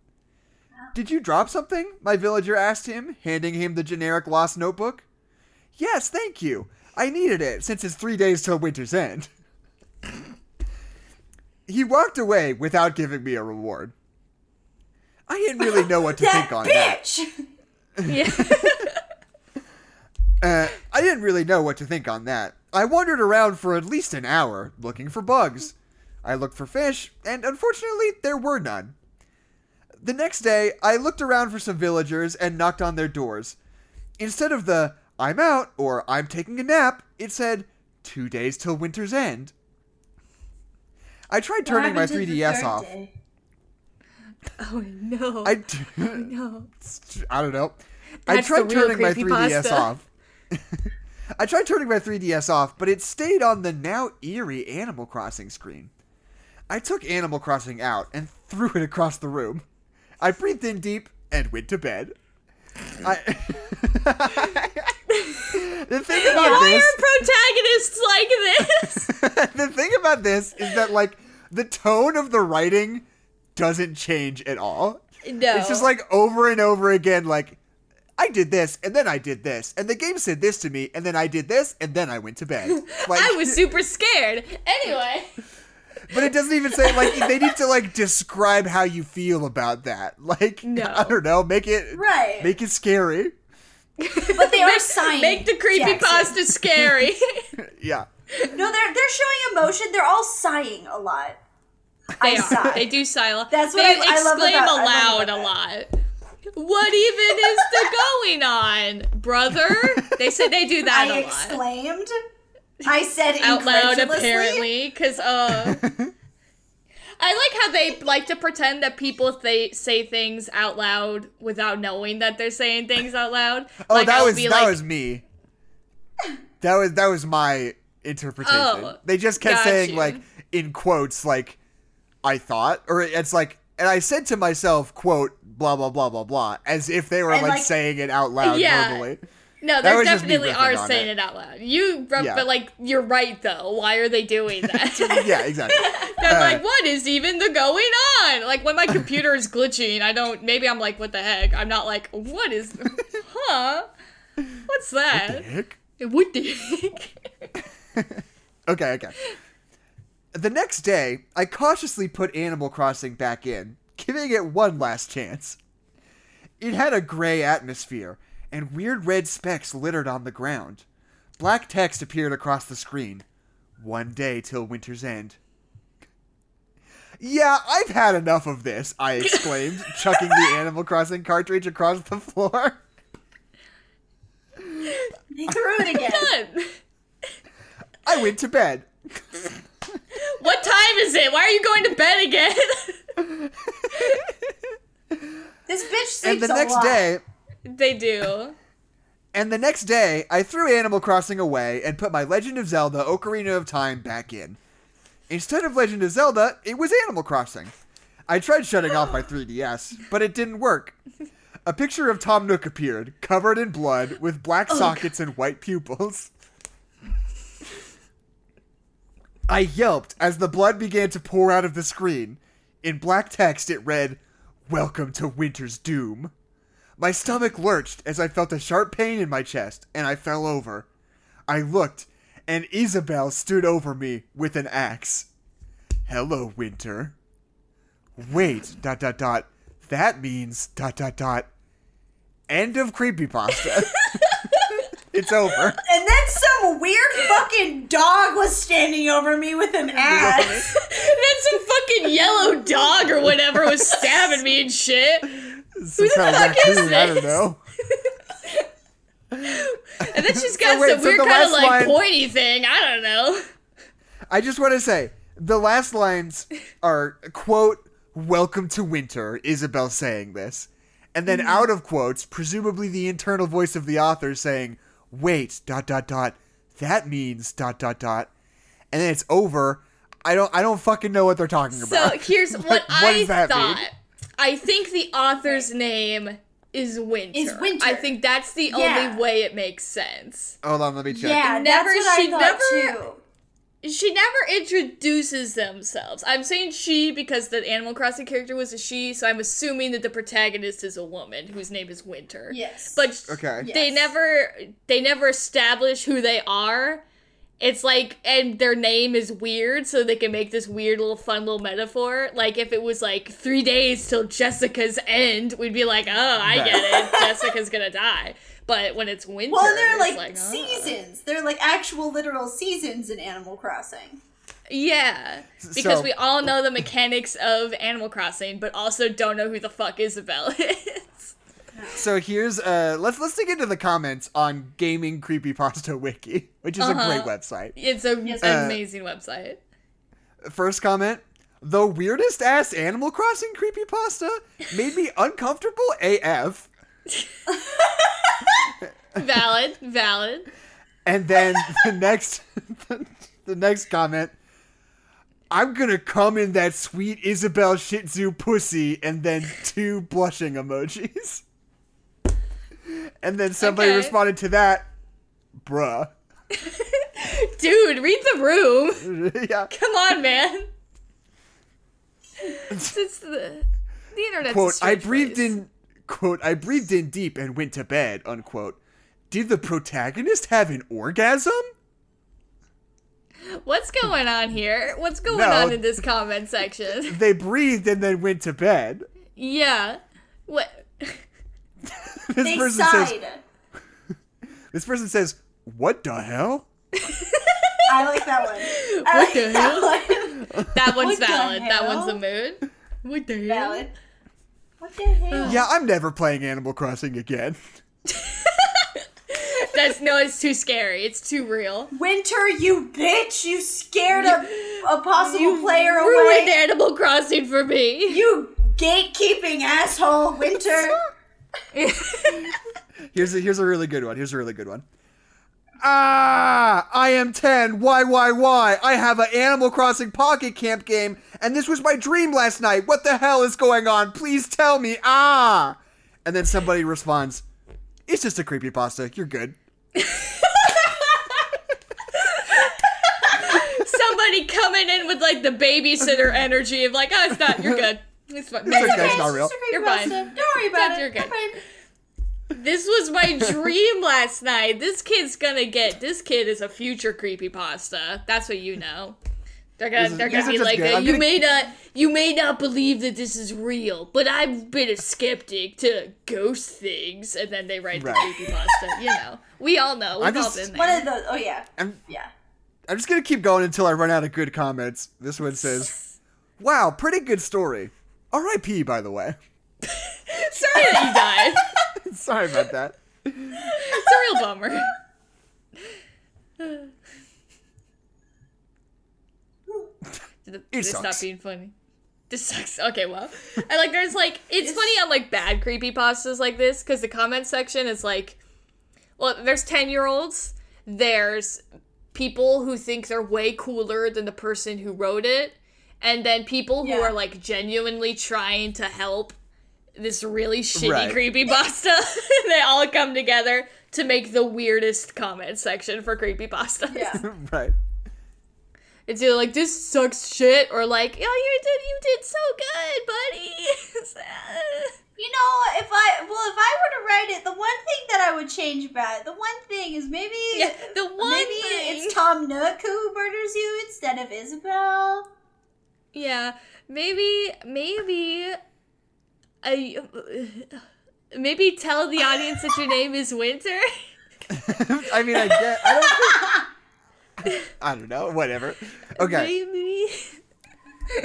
A: Did you drop something? My villager asked him, handing him the generic lost notebook. Yes, thank you. I needed it since it's three days till winter's end. he walked away without giving me a reward. I didn't really know what to think on that.
C: bitch.
B: yeah.
A: Uh, I didn't really know what to think on that. I wandered around for at least an hour looking for bugs. I looked for fish, and unfortunately, there were none. The next day, I looked around for some villagers and knocked on their doors. Instead of the I'm out or I'm taking a nap, it said two days till winter's end. I tried turning my
C: What happened to the
A: 3DS off.
C: day?
B: Oh no.
A: I,
B: no.
A: I don't know. I tried turning my 3DS
B: creepypasta.
A: off. I tried turning my 3DS off, but it stayed on the now eerie Animal Crossing screen. I took Animal Crossing out and threw it across the room. I breathed in deep and went to bed. I the thing about
B: Why
A: this,
B: are protagonists like this?
A: the thing about this is that like the tone of the writing doesn't change at all.
B: No.
A: It's just like over and over again, like, I did this, and then I did this, and the game said this to me, and then I did this, and then I went to bed. Like,
B: I was super scared. Anyway.
A: But it doesn't even say, like, they need to, like, describe how you feel about that. Like,
B: No.
A: I don't know, make it,
C: Right.
A: make it scary.
C: But they are sighing.
B: Make the creepy
C: Jackson.
B: pasta scary.
A: Yeah.
C: No, they're they're showing emotion. They're all sighing a lot.
B: They
C: I
B: are.
C: sigh.
B: They do sigh.
C: That's what
B: they
C: I- I love
B: exclaim
C: about- I love
B: aloud
C: about
B: a lot. What even is the going on, brother? They said they do that
C: I
B: a lot.
C: They exclaimed. I said
B: Out loud, apparently, because uh, I like how they like to pretend that people they say things out loud without knowing that they're saying things out loud.
A: Oh,
B: like,
A: that
B: I'll
A: was, that
B: like,
A: was me. That was, that was my interpretation.
B: Oh,
A: they just kept saying,
B: you.
A: like, in quotes, like, I thought, or it's like, and I said to myself, "quote blah blah blah blah blah," as if they were like,
C: like-
A: saying it out loud
B: Yeah.
A: verbally.
B: No, they
A: was just me
B: definitely are saying
A: it.
B: it. out loud. You, but like, you're right though. Why are they doing that?
A: yeah, exactly.
B: They're
A: Uh,
B: like, what is even the going on? Like when my computer is glitching, I don't. Maybe I'm like, what the heck? I'm not like, what is, huh? What's that?
A: Heck?
B: What the heck?
A: Okay, okay. The next day, I cautiously put Animal Crossing back in, giving it one last chance. It had a gray atmosphere, and weird red specks littered on the ground. Black text appeared across the screen. One day till winter's end. Yeah, I've had enough of this, I exclaimed, chucking the Animal Crossing cartridge across the floor.
C: They threw it again.
B: Done.
A: I went to bed.
B: What time is it? Why are you going to bed again?
C: This bitch sleeps
A: And the
C: a
A: next
C: lot.
A: day,
B: they do.
A: And the next day, I threw Animal Crossing away and put my Legend of Zelda Ocarina of Time back in. Instead of Legend of Zelda, it was Animal Crossing. I tried shutting off my 3DS, but it didn't work. A picture of Tom Nook appeared, covered in blood, with black oh, sockets and white pupils. I yelped as the blood began to pour out of the screen. In black text, it read, Welcome to Winter's Doom. My stomach lurched as I felt a sharp pain in my chest, and I fell over. I looked, and Isabelle stood over me with an axe. Hello, Winter. Wait, dot dot dot. That means dot dot dot. End of creepypasta. it's over.
C: And then some weird fucking dog was standing over me with an axe.
B: Then some fucking yellow dog or whatever was stabbing me and shit.
A: Some kind of raccoon, I don't know.
B: And then she's got
A: wait,
B: some
A: so
B: weird kind of like
A: line-
B: pointy thing. I don't know.
A: I just want to say the last lines are quote "Welcome to winter." Isabelle saying this, and then mm-hmm. out of quotes, presumably the internal voice of the author saying, "Wait, dot dot dot. That means dot dot dot," and then it's over. I don't. I don't fucking know what they're talking
B: So
A: about.
B: So here's what,
A: What- what
B: I thought.
A: mean?
B: I think the author's name is Winter.
C: Is Winter.
B: I think that's the
C: Yeah.
B: only way it makes sense.
A: Hold on, let me check.
C: yeah,
B: Never-
C: that's what
B: she
C: I thought
B: never-
C: too.
B: She never introduces themselves. I'm saying she because the Animal Crossing character was a she, so I'm assuming that the protagonist is a woman whose name is Winter.
C: Yes.
B: But
A: Okay.
B: they
C: Yes.
B: never they never establish who they are. It's like and their name is weird, so they can make this weird little fun little metaphor. Like if it was like three days till Jessica's end, we'd be like, oh, I
A: Right.
B: get it. Jessica's gonna die. But when it's winter,
C: well, they're
B: it's
C: like,
B: oh.
C: seasons. They're like actual literal seasons in Animal Crossing.
B: Yeah, because
A: So-
B: we all know the mechanics of Animal Crossing, but also don't know who the fuck Isabelle is.
A: So here's uh let's let's dig into the comments on Gaming Creepypasta Wiki, which is a
B: Uh-huh.
A: great website.
B: It's a
C: Yes,
A: uh,
B: amazing website.
A: First comment. The weirdest ass Animal Crossing creepypasta made me uncomfortable AF.
B: Valid, valid.
A: And then the next the next comment. I'm gonna come in that sweet Isabelle Shih Tzu pussy and then two blushing emojis. And then somebody
B: Okay.
A: responded to that, bruh.
B: Dude, read the room.
A: yeah.
B: Come on, man. It's, it's the the internet's
A: quote i breathed
B: place.
A: in quote i breathed in deep and went to bed unquote did the protagonist have an orgasm
B: What's going on here? What's going
A: No.
B: on in this comment section?
A: they breathed and then went to bed
B: Yeah. What?
A: this
C: They
A: person
C: sighed.
A: says this person says what the hell
C: I like that one. I
B: What
C: like
B: the
C: that
B: hell?
C: one.
B: That one's
C: What
B: valid. That one's the
C: hell?
B: mood. What the hell?
C: Valid. What the hell?
A: yeah i'm never playing animal crossing again
B: That's no, it's too scary. It's too real.
C: Winter, you bitch! You scared a, a possible
B: You
C: player
B: ruined
C: away.
B: Ruined Animal Crossing for me.
C: You gatekeeping asshole, Winter.
A: here's a here's a really good one here's a really good one Ah, I am 10. Why, why, why? I have an Animal Crossing Pocket Camp game, and this was my dream last night. What the hell is going on? Please tell me. Ah. And then somebody responds, It's just a creepy pasta. You're good.
B: Somebody coming in with like the babysitter energy of like, oh, it's not. You're good. It's fine.
A: It's okay, it's not real.
B: You're fine.
C: Don't worry about it. You're good.
B: This was my dream last night. This kid's gonna get. This kid is a future creepy pasta. That's what you know. They're gonna,
A: is-
B: they're gonna be like,
A: good. I'm
B: you
A: gonna-
B: may not, you may not believe that this is real, but I've been a skeptic to ghost things, and then they write
A: Right.
B: the creepypasta. You know, we all know. We've
A: I'm
B: all
A: just-
B: been
C: One of those. Oh yeah.
A: I'm,
C: Yeah.
A: I'm just going to keep going until I run out of good comments. This one says, Wow, pretty good story. R.I.P., by the way.
B: Sorry that you died.
A: Sorry about that.
B: It's a real bummer. Did, it, did it stop being funny? This sucks. Okay, well, I like. There's like, it's funny on like bad creepy pastas like this because the comment section is like, well, there's ten year olds. There's people who think they're way cooler than the person who wrote it, and then people who
C: Yeah.
B: are like genuinely trying to help this really shitty
A: Right.
B: creepy pasta. they all come together to make the weirdest comment section for creepy pasta
C: Yeah.
A: right.
B: It's either like this sucks shit or like, yeah, you did you did so good, buddy.
C: You know, if I well, if I were to write it, the one thing that I would change about it, the one thing is maybe
B: Yeah, the one
C: maybe
B: thing.
C: it's Tom Nook who murders you instead of Isabelle.
B: Yeah, maybe maybe I maybe tell the audience that your name is Winter.
A: I mean, I get. I don't. I don't know. Whatever. Okay.
B: Maybe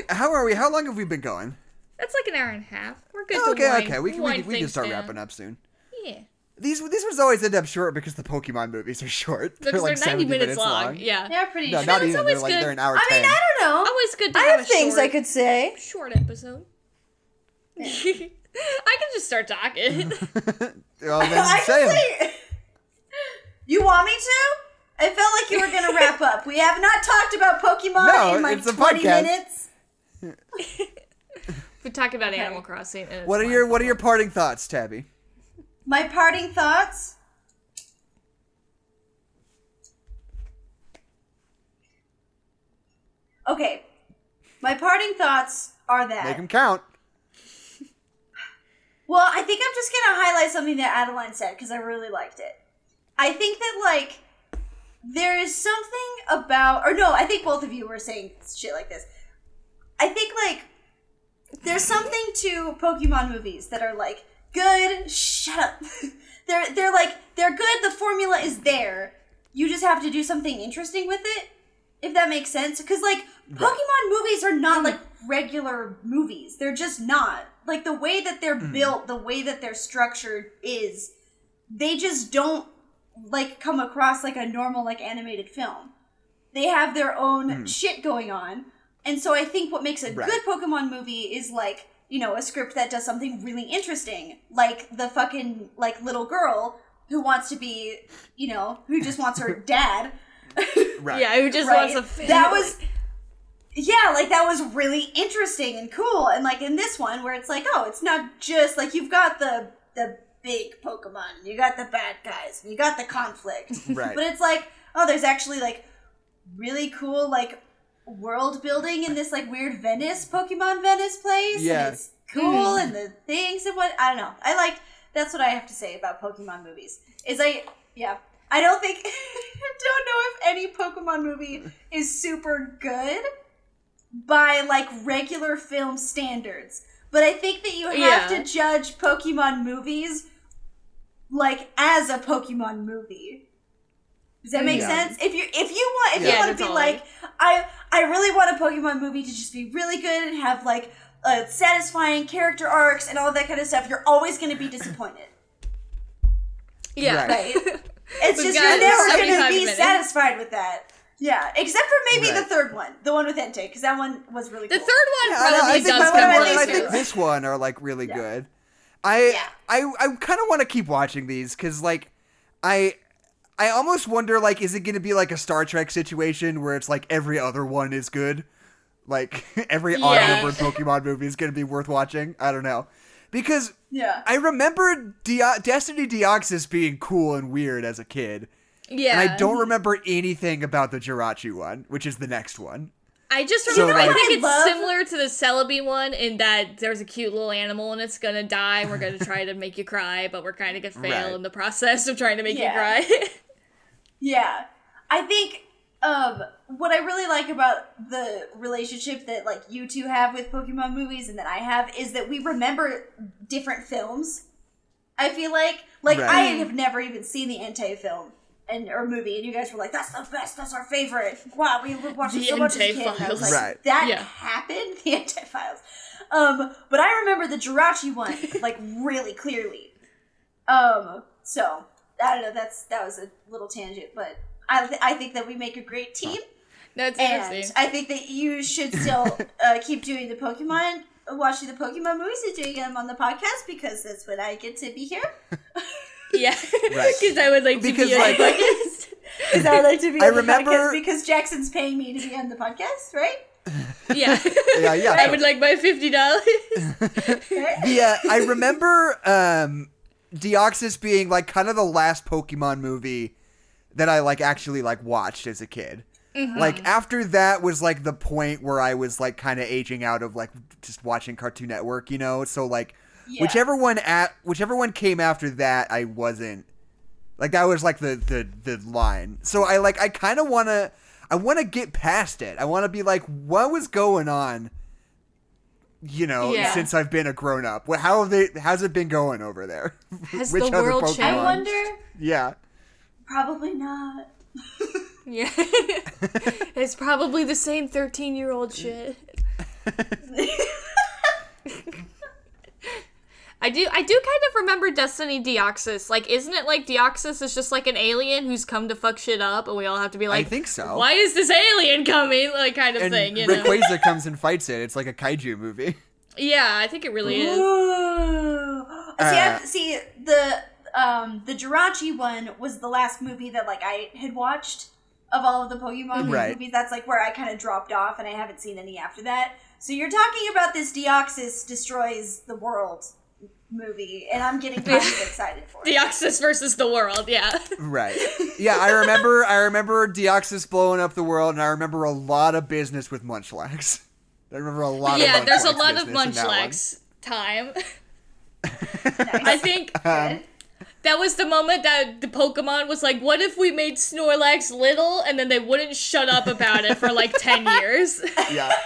A: How are we? How long have we been going?
B: that's like an hour and a half. We're good.
A: Oh,
B: to
A: okay, okay. We can, we can, we can start
B: down.
A: wrapping up soon.
B: Yeah,
A: These these ones always end up short because the Pokemon movies are short.
B: because they're,
A: like
B: 90
A: 70
B: minutes, long. Yeah,
C: They're pretty.
A: No,
C: short.
A: not
B: it's
A: even. They're
B: always
A: like
B: good.
A: they're an hour
C: I
A: ten.
C: mean, I don't know.
B: always good to
C: I
B: have,
C: have
B: a
C: things
B: short,
C: I could say.
B: short episode. I can just start talking.
A: well, then
C: I
A: say 'em.
C: can say. You want me to? I felt like you were gonna wrap up. We have not talked about Pokemon
A: No,
C: in like twenty
A: podcast.
C: minutes.
B: we talk about Animal Crossing.
A: What are
B: fun.
A: your What are your parting thoughts, Tabby?
C: My parting thoughts. Okay, my parting thoughts are that.
A: Make them count.
C: Well, I think I'm just gonna highlight something that Adeline said because I really liked it. I think that like there is something about, or no, I think both of you were saying shit like this. I think like there's something to Pokemon movies that are like good. Shut up. they're they're like they're good. The formula is there. You just have to do something interesting with it. If that makes sense, because like Pokemon movies are not mm. like regular movies. They're just not like the way that they're mm. built, the way that they're structured is. They just don't like come across like a normal like animated film. They have their own mm. shit going on, and so I think what makes a
A: Right.
C: good Pokemon movie is like you know a script that does something really interesting, like the fucking like little girl who wants to be, you know, who just wants her dad.
A: Right.
B: Yeah, who just
C: right?
B: wants a family.
C: That was yeah, like that was really interesting and cool. And like in this one where it's like, oh, it's not just like you've got the the big Pokemon, you got the bad guys, you got the conflict.
A: Right.
C: But it's like, oh, there's actually like really cool like world building in this like weird Venice Pokemon Venice place.
A: Yeah.
C: And it's cool and the things and what I don't know. I like that's what I have to say about Pokemon movies. Is I yeah. I don't think I don't know if any Pokemon movie is super good by like regular film standards. But I think that you have
B: Yeah.
C: to judge Pokemon movies like as a Pokemon movie. Does that make
A: Yeah.
C: sense? If you if you want if you want to be like I I really want a Pokemon movie to just be really good and have like uh, satisfying character arcs and all that kind of stuff, you're always going to be disappointed.
B: yeah.
A: Right.
C: Right? It's just
B: got
C: you're never going to be
B: minutes.
C: satisfied with that. Yeah, except for maybe the third one, the one with Entei, because that one was really good.
B: The
C: cool.
B: third one
A: Yeah, I,
B: probably
A: I think,
B: does
C: my-
B: come
C: one
A: I think this one are like really
C: Yeah.
A: good. I
C: Yeah.
A: I I kind of want to keep watching these because like I I almost wonder like is it going to be like a Star Trek situation where it's like every other one is good? Like every odd
B: Yeah.
A: numbered Pokemon movie is going to be worth watching? I don't know. Because
C: Yeah.
A: I remember Dio- Destiny Deoxys being cool and weird as a kid.
B: Yeah.
A: And I don't remember anything about the Jirachi one, which is the next one.
B: I just
A: So,
B: remember.
A: like-
B: I think
C: I
B: it's
C: love-
B: similar to the Celebi one in that there's a cute little animal and it's gonna die, and we're gonna try to make you cry, but we're kind of gonna fail
A: Right.
B: in the process of trying to make
C: Yeah.
B: you cry.
C: Yeah. I think um what I really like about the relationship that like you two have with Pokemon movies and that I have is that we remember different films. I feel like like
A: Right.
C: I have never even seen the Entei film and or movie and you guys were like that's the best that's our favorite wow we watched it
B: The
C: so much as a
B: Entei
C: kid and I was
B: Files.
C: like
A: Right.
C: that
B: Yeah.
C: happened the Entei Files um but I remember the Jirachi one like really clearly um, so I don't know. That's that was a little tangent, but I th- I think that we make a great team,
B: That's
C: and
B: interesting.
C: I think that you should still uh, keep doing the Pokemon, watching the Pokemon movies, and doing them on the podcast because that's when I get to be here.
B: yeah,
A: Right.
B: because I would like to
A: Because,
B: be on the podcast.
C: Because I like to be
A: I
C: on the
A: remember-
C: podcast because Jackson's paying me to be on the podcast, right?
B: yeah.
A: Yeah, yeah.
B: I would like my fifty dollars.
A: Yeah, I remember um Deoxys being like kind of the last Pokemon movie that I like actually like watched as a kid. Mm-hmm. Like after that was like the point where I was like kind of aging out of like just watching Cartoon Network, you know? So like
C: Yeah.
A: whichever one at whichever one came after that, I wasn't like that was like the the the line. So I like I kind of want to I want to get past it. I want to be like what was going on you know,
B: Yeah.
A: since I've been a grown up. How have they how's it been going over there?
B: Has
A: Which
B: the world
A: Pokemon?
C: I wonder.
A: Yeah.
C: Probably not.
B: Yeah, it's probably the same thirteen-year-old shit. I do I do kind of remember Destiny Deoxys. Like, isn't it like Deoxys is just like an alien who's come to fuck shit up and we all have to be like
A: I think so.
B: Why is this alien coming? Like kind of
A: and
B: thing, you know?
A: Rayquaza comes and fights it. It's like a kaiju movie.
B: yeah, I think it really is.
C: Ooh. see,
A: Uh,
C: I, see the um the Jirachi one was the last movie that like I had watched of all of the Pokemon
A: Right.
C: movies. That's like where I kind of dropped off, and I haven't seen any after that. So you're talking about this Deoxys destroys the world movie, and I'm getting kind of excited for it.
B: Deoxys versus the world, yeah.
A: Right. Yeah, I remember I remember Deoxys blowing up the world and I remember a lot of business with Munchlax. I remember a lot
B: yeah,
A: of
B: there's a
A: Munchlax
B: lot of
A: business in that one.
B: Munchlax time.
C: Nice.
B: I think
A: Um,
B: that was the moment that the Pokemon was like, what if we made Snorlax little and then they wouldn't shut up about it for like 10 years?
A: Yeah.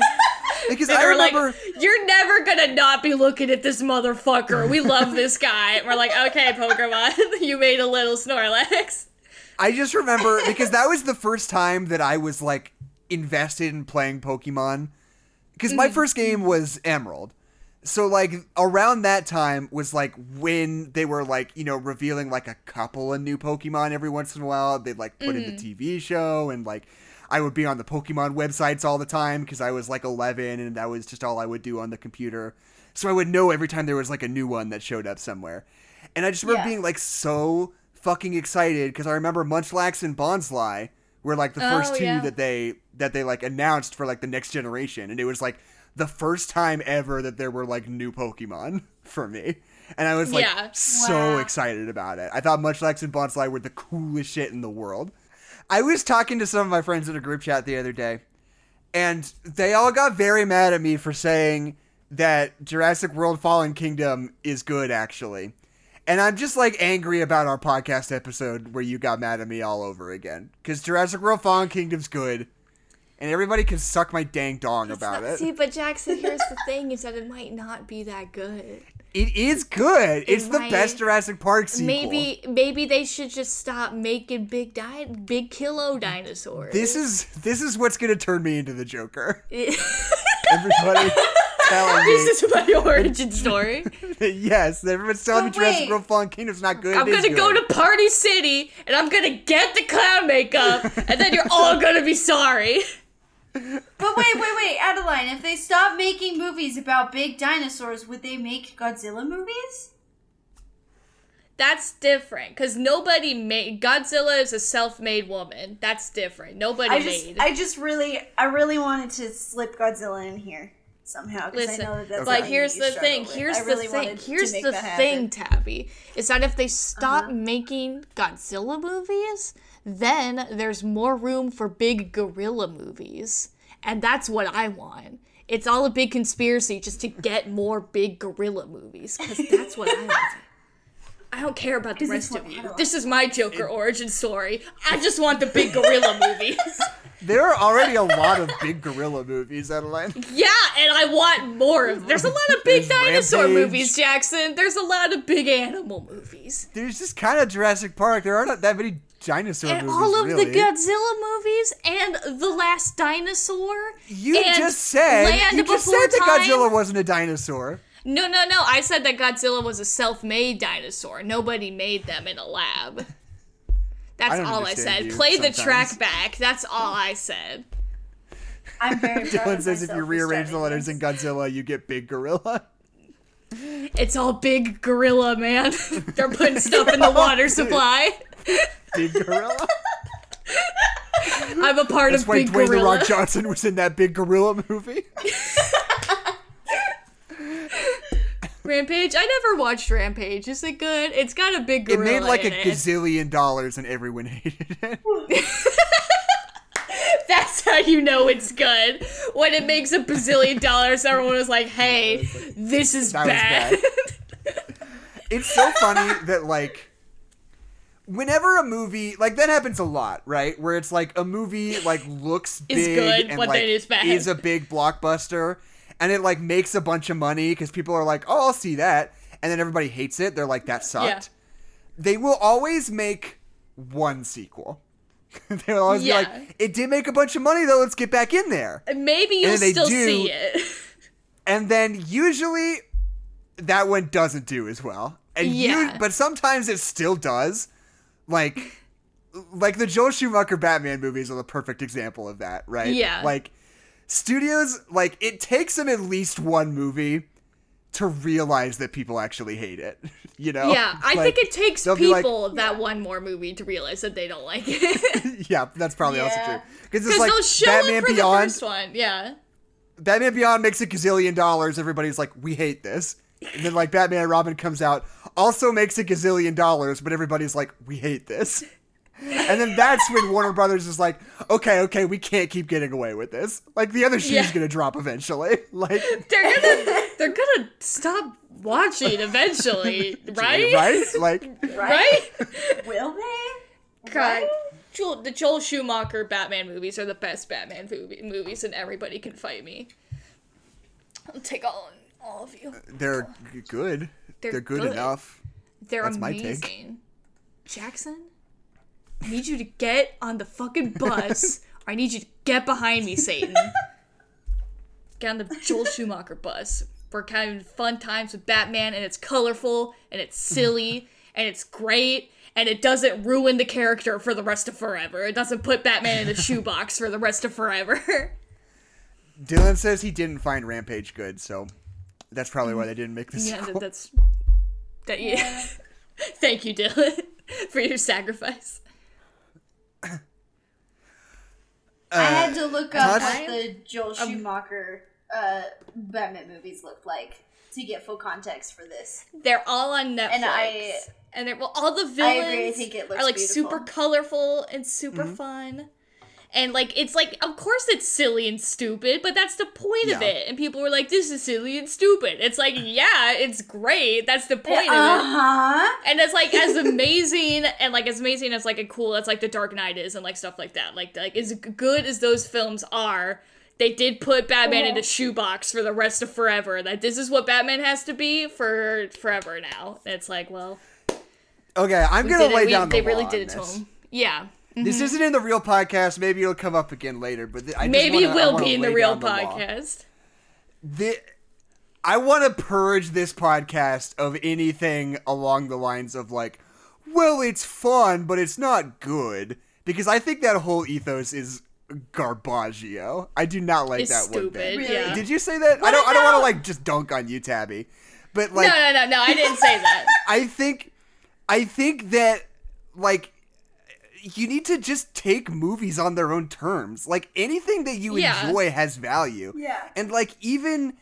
A: Because
B: They
A: I
B: were
A: remember
B: like, you're never gonna not be looking at this motherfucker. We love this guy. And we're like, okay, Pokemon, you made a little Snorlax.
A: I just remember because that was the first time that I was like invested in playing Pokemon. Because my mm-hmm. first game was Emerald. So like around that time was like when they were like, you know, revealing like a couple of new Pokemon every once in a while. They'd like put in the mm. TV show and like I would be on the Pokemon websites all the time because I was like 11 and that was just all I would do on the computer. So I would know every time there was like a new one that showed up somewhere. And I just remember
C: Yeah.
A: being like so fucking excited because I remember Munchlax and Bonsly were like the first
B: Oh,
A: two
B: yeah.
A: that they that they like announced for like the next generation, and it was like the first time ever that there were like new Pokemon for me, and I was like
B: Yeah.
A: so
C: Wow.
A: excited about it. I thought Munchlax and Bonsly were the coolest shit in the world. I was talking to some of my friends in a group chat the other day, and they all got very mad at me for saying that Jurassic World Fallen Kingdom is good, actually. And I'm just like angry about our podcast episode where you got mad at me all over again. Because Jurassic World Fallen Kingdom's good, and everybody can suck my dang dong about it.
B: See, but Jackson, here's the thing: is that it might not be that good.
A: It is good. It's the best Jurassic Park sequel.
B: Maybe, maybe they should just stop making big di- big kilo dinosaurs.
A: this is this is what's gonna turn me into the Joker. Everybody telling me this
B: is my origin story.
A: yes, everyone's telling me
C: But
A: Jurassic
C: wait.
A: World Fallen Kingdom's not good.
B: I'm gonna go
A: good.
B: to Party City and I'm gonna get the clown makeup, and then you're all gonna be sorry.
C: But wait, wait, wait, Adeline. If they stop making movies about big dinosaurs, would they make Godzilla movies?
B: That's different because nobody made Godzilla is a self-made woman. That's different. Nobody
C: I just,
B: made.
C: I just really, I really wanted to slip Godzilla in here somehow I
B: Listen,
C: know that that's
B: but here's the thing.
C: with.
B: Here's
C: I really
B: the thing. Here's the thing,
C: happen.
B: Tabby, is that if they stop
C: Uh-huh.
B: making Godzilla movies, then there's more room for big gorilla movies, and that's what I want. It's all a big conspiracy just to get more big gorilla movies, because that's what I want. I don't care about the rest of you. This is my Joker origin story. I just want the big gorilla movies.
A: There are already a lot of big gorilla movies, Adeline.
B: Yeah, and I want more of. There's a lot of big
A: There's
B: dinosaur
A: Rampage.
B: movies, Jackson. There's a lot of big animal movies.
A: There's just kind of Jurassic Park. There aren't that many dinosaur
B: And
A: movies,
B: all of
A: really.
B: the Godzilla movies and The Last Dinosaur.
A: you
B: and
A: just said
B: Land
A: you just said that
B: Time.
A: Godzilla wasn't a dinosaur.
B: No, no, no. I said that Godzilla was a self-made dinosaur. Nobody made them in a lab. That's
A: I
B: all I said.
A: you
B: Play the track back. That's all I said.
C: I'm very proud
A: Dylan says if you rearrange the letters in Godzilla, you get big gorilla.
B: It's all big gorilla, man. They're putting stuff in the water supply.
A: Big gorilla.
B: I'm a part
A: That's
B: of
A: why
B: Big
A: Dwayne the
B: Gorilla.
A: Rock Johnson was in that big gorilla movie.
B: Rampage? I never watched Rampage. Is it good? It's got a big gorilla.
A: It made like a
B: it.
A: gazillion dollars and everyone hated it.
B: That's how you know it's good. When it makes a bazillion dollars, everyone was like, hey, this is
A: That was
B: bad.
A: It's so funny that like whenever a movie like that happens a lot, right? Where it's like a movie like looks
B: Is
A: big
B: good,
A: and
B: but
A: like
B: then it's bad.
A: is a big blockbuster and it like makes a bunch of money because people are like, "Oh, I'll see that." And then everybody hates it. They're like, "That sucked."
B: Yeah.
A: They will always make one sequel. They'll always
B: Yeah.
A: be like, "It did make a bunch of money though. Let's get back in there."
B: Maybe you'll
A: And they
B: still
A: do-
B: see it.
A: and then usually that one doesn't do as well. And you,
B: Yeah.
A: but sometimes it still does. Like, like the Joel Schumacher Batman movies are the perfect example of that, right?
B: Yeah.
A: Like, studios like it takes them at least one movie to realize that people actually hate it. You know?
B: yeah, I
A: Like,
B: think it takes
A: they'll like-
B: people that one more movie to realize that they don't like it.
A: yeah, that's probably also true. Because it's like
B: they'll show
A: Batman Beyond.
B: the first one. Yeah.
A: Batman Beyond makes a gazillion dollars. Everybody's like, we hate this. And then like Batman and Robin comes out, also makes a gazillion dollars, but everybody's like, we hate this. And then that's when Warner Brothers is like, okay, okay, we can't keep getting away with this. Like the other shoe's
B: Yeah.
A: gonna drop eventually. Like,
B: They're gonna they're gonna stop watching eventually, right?
A: right? Like,
B: Right?
C: Will they?
B: God. Joel, the Joel Schumacher Batman movies are the best Batman movie, movies, and everybody can fight me. I'll take all all of you.
A: they're good.
B: They're
A: They're, good,
B: good.
A: enough.
B: They're
A: That's
B: amazing. Jackson, I need you to get on the fucking bus. I need you to get behind me, Satan. Get on the Joel Schumacher bus. We're having fun times with Batman, and it's colorful, and it's silly, and it's great, and it doesn't ruin the character for the rest of forever. It doesn't put Batman in a shoebox for the rest of forever.
A: Dylan says he didn't find Rampage good, so that's probably why they didn't make this.
B: yeah,
A: sequel.
B: that, that's that. Yeah. Thank you, Dylan, for your sacrifice.
C: I had to look up what the Joel Schumacher uh, Batman movies looked like to get full context for this.
B: They're all on Netflix.
C: And I-
B: and they're well, all the
C: I
B: villains
C: agree, I think it looks
B: are like
C: beautiful.
B: super colorful and super
A: Mm-hmm.
B: fun. And like it's like of course it's silly and stupid, but that's the point of it. And people were like, "This is silly and stupid." It's like, yeah, it's great. That's the point
C: Uh
B: of it.
C: Uh huh.
B: And it's like as amazing and like as amazing as like a cool as like the Dark Knight is and like stuff like that. Like like as good as those films are, they did put Batman in a shoebox for the rest of forever. That this is what Batman has to be for forever now. It's like, well,
A: Okay, I'm
B: we
A: gonna
B: did it.
A: lay
B: We-
A: down the
B: they really
A: law
B: did
A: on
B: it to
A: this.
B: him. Yeah.
A: This mm-hmm. isn't in the real podcast. Maybe it'll come up again later. But th- I just
B: Maybe
A: wanna-
B: it
A: I
B: will
A: wanna
B: be in the real
A: down the
B: podcast.
A: The, I want to purge this podcast of anything along the lines of like, well, it's fun, but it's not good. Because I think that whole ethos is garbaggio. I do not like
B: It's
A: that one
B: stupid.
A: bit.
C: Really?
B: Yeah.
A: Did you say that? I don't. I don't want to like just dunk on you, Tabby. But like,
B: no, no, no, no. I didn't say that.
A: I think I think that like you need to just take movies on their own terms. Like anything that you
B: Yeah.
A: enjoy has value.
C: Yeah.
A: And like even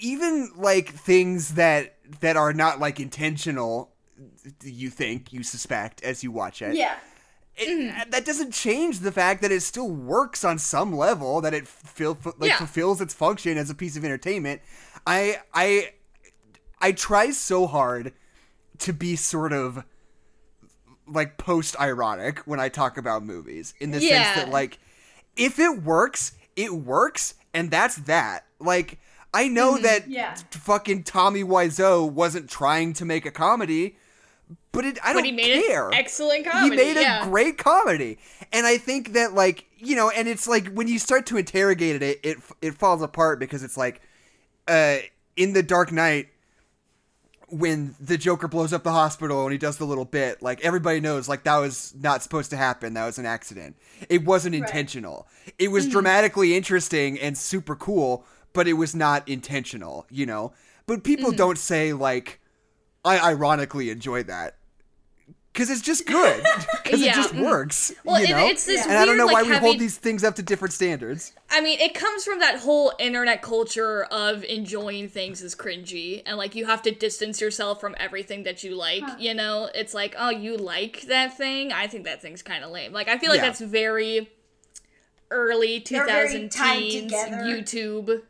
A: even like things that that are not like intentional you think, you suspect as you watch it.
C: Yeah.
A: It, mm-hmm. uh, That doesn't change the fact that it still works on some level, that it feel, like
B: Yeah.
A: fulfills its function as a piece of entertainment. I I I try so hard to be sort of like post ironic when I talk about movies in the
B: Yeah.
A: sense that like if it works, it works and that's that. Like I know that
C: Yeah.
A: fucking Tommy Wiseau wasn't trying to make a comedy, but it I don't
B: But he made
A: care.
B: an excellent comedy.
A: He made a great comedy, and I think that like you know, and it's like when you start to interrogate it, it it falls apart because it's like, uh, in the Dark Knight, when the Joker blows up the hospital and he does the little bit, like everybody knows, like that was not supposed to happen. That was an accident. It wasn't intentional. It was mm-hmm. dramatically interesting and super cool, but it was not intentional. You know, but people mm-hmm. don't say like, I ironically enjoy that because it's just good because
B: Yeah.
A: it just
B: Mm.
A: works.
B: Well,
A: you
B: it-
A: know?
B: it's this
A: and I don't
B: weird,
A: know why
B: like,
A: we hold these things up to different standards.
B: I mean, it comes from that whole internet culture of enjoying things as cringy, and like you have to distance yourself from everything that you like. You know, it's like, oh, you like that thing? I think that thing's kind of lame. Like, I feel like
A: Yeah.
B: that's very early two
C: They're very
B: teens. YouTube,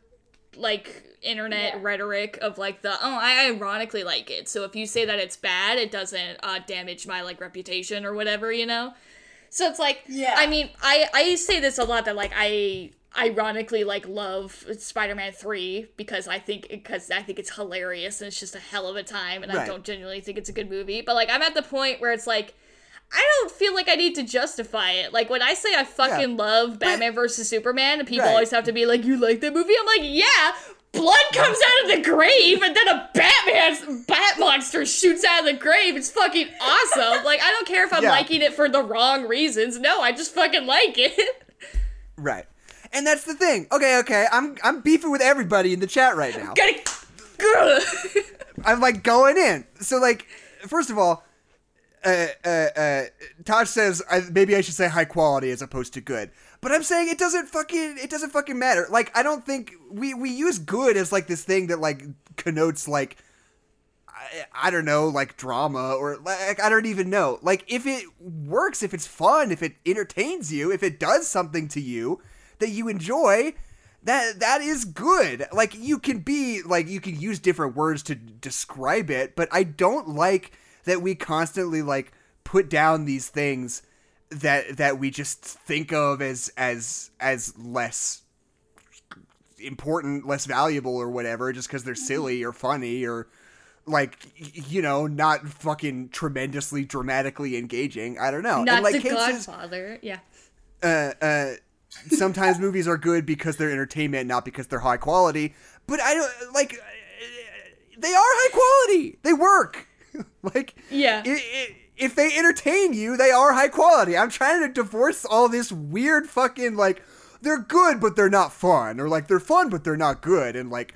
B: like internet
C: Yeah.
B: rhetoric of like the oh, I ironically like it. So if you say that it's bad, it doesn't uh, damage my like reputation or whatever. You know. So it's like,
C: Yeah.
B: I mean, I I say this a lot that like I ironically like love Spider-Man 3 because I think because I think it's hilarious and it's just a hell of a time and I don't genuinely think it's a good movie. But like I'm at the point where it's like I don't feel like I need to justify it. Like when I say I fucking love Batman versus Superman and people
A: Right.
B: always have to be like, You like that movie? I'm like, Yeah, blood comes out of the grave and then a Batman bat monster shoots out of the grave. It's fucking awesome. like I don't care if I'm
A: Yeah.
B: liking it for the wrong reasons. No, I just fucking like it.
A: Right. And that's the thing. Okay, okay. I'm I'm beefing with everybody in the chat right now. I'm like going in. So like, first of all, uh, uh, uh, Tosh says I, maybe I should say high quality as opposed to good. But I'm saying it doesn't fucking it doesn't fucking matter. Like I don't think we we use good as like this thing that like connotes like I, I don't know like drama or like I don't even know. Like if it works, if it's fun, if it entertains you, if it does something to you that you enjoy, that that is good. Like you can be like you can use different words to describe it, but I don't like that we constantly like put down these things that that we just think of as as as less important, less valuable or whatever just cuz they're silly or funny or like you know, not fucking tremendously dramatically engaging. I don't know.
B: Not
A: and like
B: the Godfather. Yeah.
A: uh, uh, sometimes movies are good because they're entertainment, not because they're high quality. But I don't like. uh, They are high quality. They work. like
B: Yeah.
A: i- i- if they entertain you, they are high quality. I'm trying to divorce all this weird fucking like they're good but they're not fun, or like they're fun but they're not good, and like.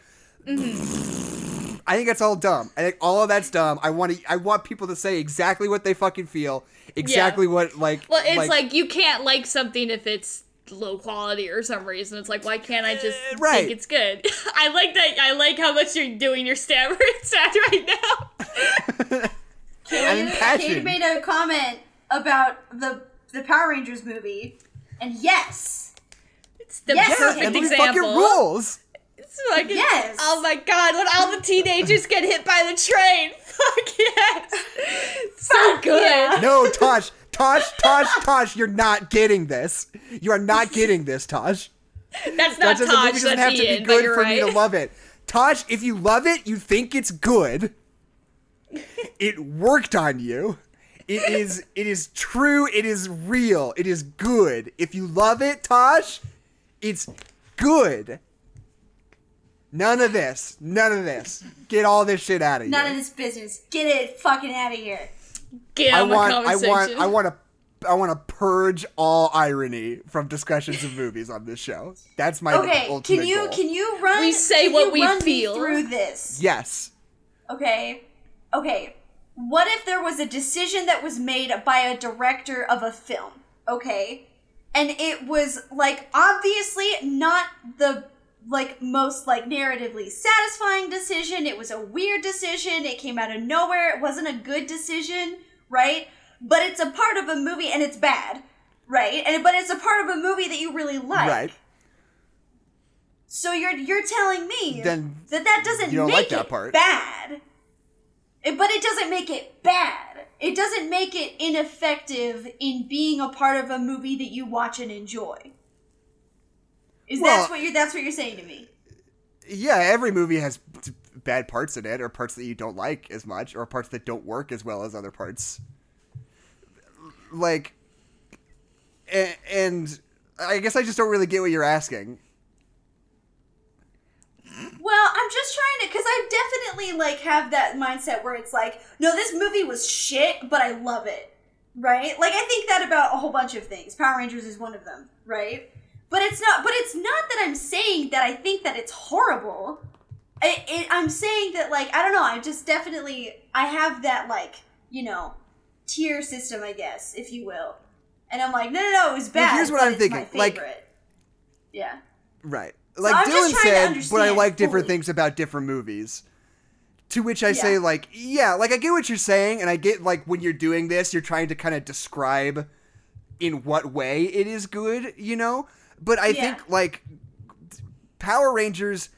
A: I think that's all dumb. I think all of that's dumb. I want to. I want people to say exactly what they fucking feel, exactly what like.
B: Well, it's like, you can't like something if it's low quality or some reason. It's like why can't I just
A: Uh, right.
B: think it's good? I like that. I like how much you're doing your stammer sound right now.
A: I'm
C: Kate
A: impassioned.
C: made a comment about the the Power Rangers movie, and yes,
B: It's the
C: Yes,
A: Yeah,
B: perfect
A: that movie
B: example.
A: fucking rules.
B: It's like
C: Yes.
B: Oh my god! When all the teenagers get hit by the train. Fuck yes. So good.
C: yeah.
A: No, Tosh, Tosh, Tosh, Tosh, you're not getting this. You are not getting this, Tosh.
B: That's
A: That
B: not
A: doesn't, movie
B: Tosh.
A: doesn't
B: That's
A: have to
B: Ian.
A: be good for
B: right.
A: me to love it. Tosh, if you love it, you think it's good. It worked on you. It is it is true, it is real, it is good. If you love it, Tosh, it's good. None of this. None of this. Get all this shit out of here.
C: none of this business. Get it fucking out of here.
B: Get
A: I
B: on the
A: want, I want, I want to, I want to purge all irony from discussions of movies on this show. That's my
C: Okay,
A: ultimate
C: can you
A: goal.
C: can you run?
B: We say what
C: you
B: we
C: run
B: feel.
C: through this.
A: yes.
C: Okay, okay. what if there was a decision that was made by a director of a film, okay? And it was like obviously not the like most like narratively satisfying decision. It was a weird decision. It came out of nowhere. It wasn't a good decision, right? But it's a part of a movie and it's bad, right? And but it's a part of a movie that you really like.
A: Right.
C: So you're you're telling me
A: Then
C: that that doesn't
A: you don't
C: make
A: like that
C: it
A: part.
C: bad. But it doesn't make it bad. It doesn't make it ineffective in being a part of a movie that you watch and enjoy. Is
A: Well-
C: that's what you're that's what you're saying to me?
A: yeah, every movie has bad parts in it, or parts that you don't like as much, or parts that don't work as well as other parts. Like, and, and I guess I just don't really get what you're asking.
C: Well, I'm just trying to because I definitely like have that mindset where it's like, no, this movie was shit, but I love it, right? Like I think that about a whole bunch of things. Power Rangers is one of them, right? But it's not. But it's not that I'm saying that I think that it's horrible. I, it, I'm saying that like I don't know. I just definitely I have that like you know tier system, I guess, if you will. And I'm like, no, no, no, it was bad.
A: here's what I'm
C: it's
A: thinking,
C: My
A: like-
C: yeah.
A: Right. Like
C: I'm
A: Dylan said, but I like different
C: fully.
A: things about different movies. To which I say, like, yeah, like I get what you're saying, and I get like when you're doing this, you're trying to kind of describe in what way it is good, you know. But I
C: Yeah.
A: think like Power Rangers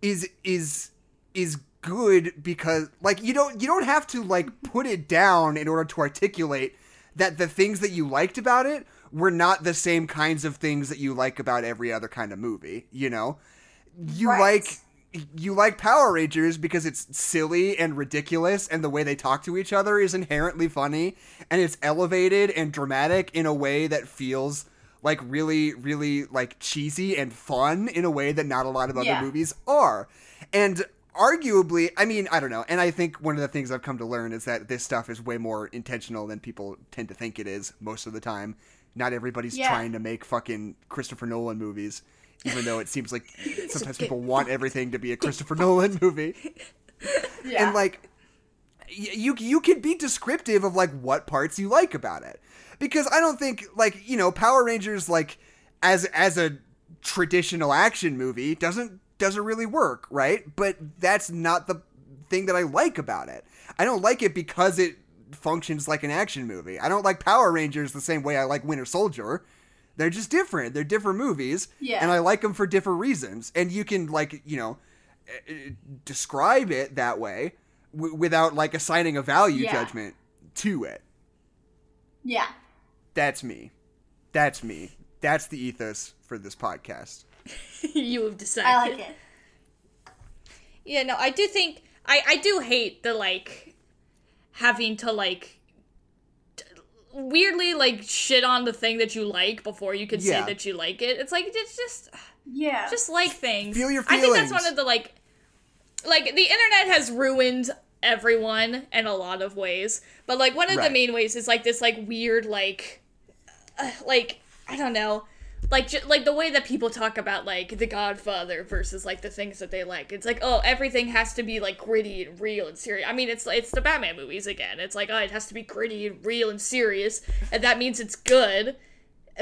A: is is is good because like you don't you don't have to like put it down in order to articulate that the things that you liked about it were not the same kinds of things that you like about every other kind of movie, you know? You
C: Right.
A: like you like Power Rangers because it's silly and ridiculous and the way they talk to each other is inherently funny and it's elevated and dramatic in a way that feels like really really like cheesy and fun in a way that not a lot of other
C: Yeah.
A: movies are. And arguably, I mean, I don't know. And I think one of the things I've come to learn is that this stuff is way more intentional than people tend to think it is most of the time. Not everybody's
C: Yeah.
A: trying to make fucking Christopher Nolan movies, even though it seems like sometimes people want everything to be a Christopher Nolan movie.
C: Yeah.
A: And like you you can be descriptive of like what parts you like about it. Because I don't think like, you know, Power Rangers like as as a traditional action movie doesn't doesn't really work, right? But that's not the thing that I like about it. I don't like it because it functions like an action movie. I don't like Power Rangers the same way I like Winter Soldier. They're just different. They're different movies,
C: Yeah.
A: and I like them for different reasons. And you can like, you know, uh, describe it that way w- without like assigning a value
C: Yeah.
A: judgment to it.
C: yeah.
A: That's me. That's me. That's the ethos for this podcast.
B: you have decided.
C: I like it.
B: Yeah, no, I do think I I do hate the like having to like t- weirdly like shit on the thing that you like before you can
A: Yeah.
B: say that you like it. It's like it's just
C: Yeah.
B: just like things.
A: Feel your
B: I think that's one of the like like the internet has ruined everyone in a lot of ways. But like one of the main ways is like this like weird like uh, like I don't know. Like, ju- like the way that people talk about like The Godfather versus like the things that they like. It's like, oh, everything has to be like gritty and real and serious. I mean, it's it's the Batman movies again. It's like, oh, it has to be gritty and real and serious, and that means it's good.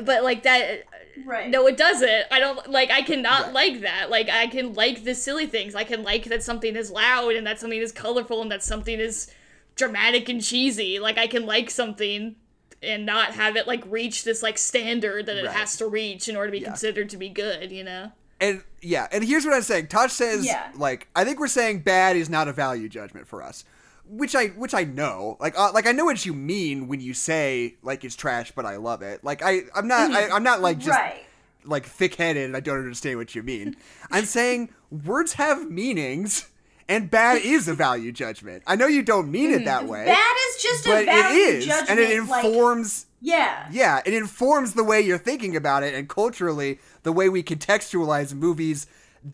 B: But like that,
C: right.
B: no, it doesn't. I don't like. I cannot
A: Right.
B: like that. Like I can like the silly things. I can like that something is loud and that something is colorful and that something is dramatic and cheesy. Like I can like something and not have it like reach this like standard that it
A: Right.
B: has to reach in order to be
A: Yeah.
B: considered to be good. You know.
A: And yeah, and here's what I'm saying. Tosh says
C: Yeah.
A: like I think we're saying bad is not a value judgment for us. Which I which I know. Like uh, like I know what you mean when you say like it's trash but I love it. Like I I'm not I, I'm not like just
C: right.
A: like thick-headed and I don't understand what you mean. I'm saying words have meanings and bad is a value judgment. I know you don't mean it that mm, way.
C: Bad is just
A: but
C: a value
A: it is
C: judgment.
A: and it
C: like,
A: informs
C: yeah.
A: yeah, it informs the way you're thinking about it and culturally the way we contextualize movies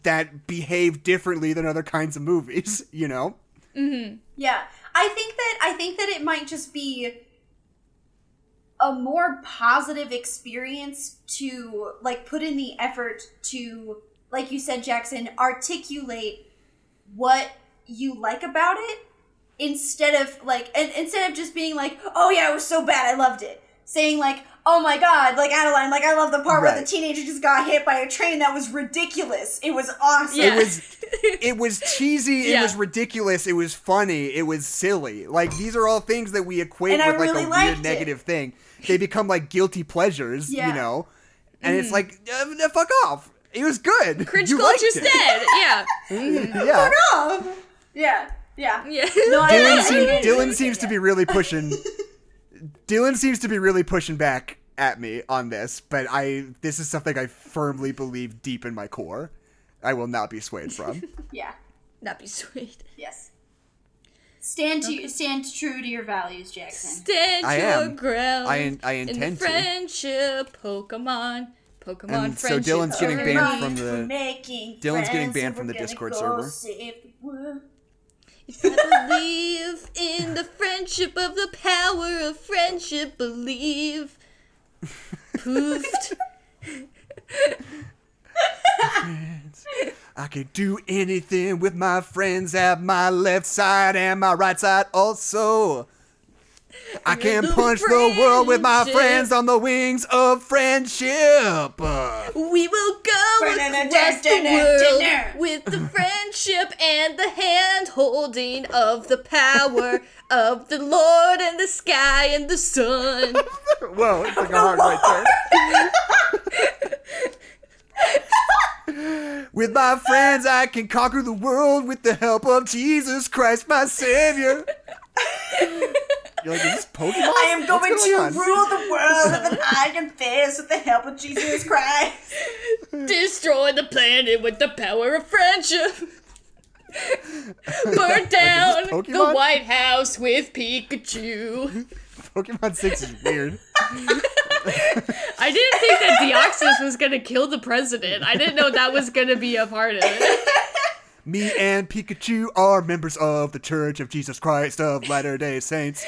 A: that behave differently than other kinds of movies, you know? Mm-hmm.
C: Yeah. I think that I think that it might just be a more positive experience to like put in the effort to like you said Jackson articulate what you like about it instead of like and instead of just being like, "Oh yeah, it was so bad, I loved it," saying like, "Oh my god," like Adeline, like I love the part where the teenager just got hit by a train. That was ridiculous. It was awesome.
B: Yeah.
A: It was it was cheesy, it
B: Yeah.
A: was ridiculous, it was funny, it was silly. Like these are all things that we equate
C: And I
A: with like a weird
C: it.
A: negative thing. They become like guilty pleasures,
C: Yeah.
A: you know. And it's like uh, fuck off. It was good.
B: Cringe
A: you liked
B: culture's
A: it.
B: dead. Yeah. Mm-hmm.
A: Yeah.
C: Oh. Yeah. Yeah.
B: Yeah.
C: No, I,
A: Dylan,
C: I,
A: seem,
C: I-
A: Dylan seems to be really pushing. Dylan seems to be really pushing back at me on this, but I this is something I firmly believe deep in my core. I will not be swayed from.
C: Yeah.
B: That'd be sweet.
C: Yes. Stand to stand true to your values, Jackson.
B: Stand
A: I
B: your
A: am.
B: ground.
A: I in- I
B: in the
A: intend to.
B: friendship, Pokemon, Pokemon
A: And so. Dylan's getting banned from the- Dylan's getting banned from the Discord server.
C: save the world.
B: If I believe in the friendship of the power of friendship, believe. Poofed.
A: I can do anything with my friends at my left side and my right side also. I can
B: the
A: punch the world with my friends on the wings of friendship.
B: We will go across the world with the friendship and the hand holding of the power of the Lord and the sky and the sun.
A: Whoa, it's like a hard right turn. with my friends, I can conquer the world with the help of Jesus Christ, my Savior. You're like, is this Pokemon?
C: I am going
A: What's
C: to
A: on?
C: rule the world with an iron fist with the help of Jesus Christ.
B: Destroy the planet with the power of friendship. Burn down the White House with Pikachu.
A: Pokemon 6 is weird.
B: I didn't think that Deoxys was gonna kill the president. I didn't know that was gonna be a part of it.
A: Me and Pikachu are members of the Church of Jesus Christ of Latter day Saints.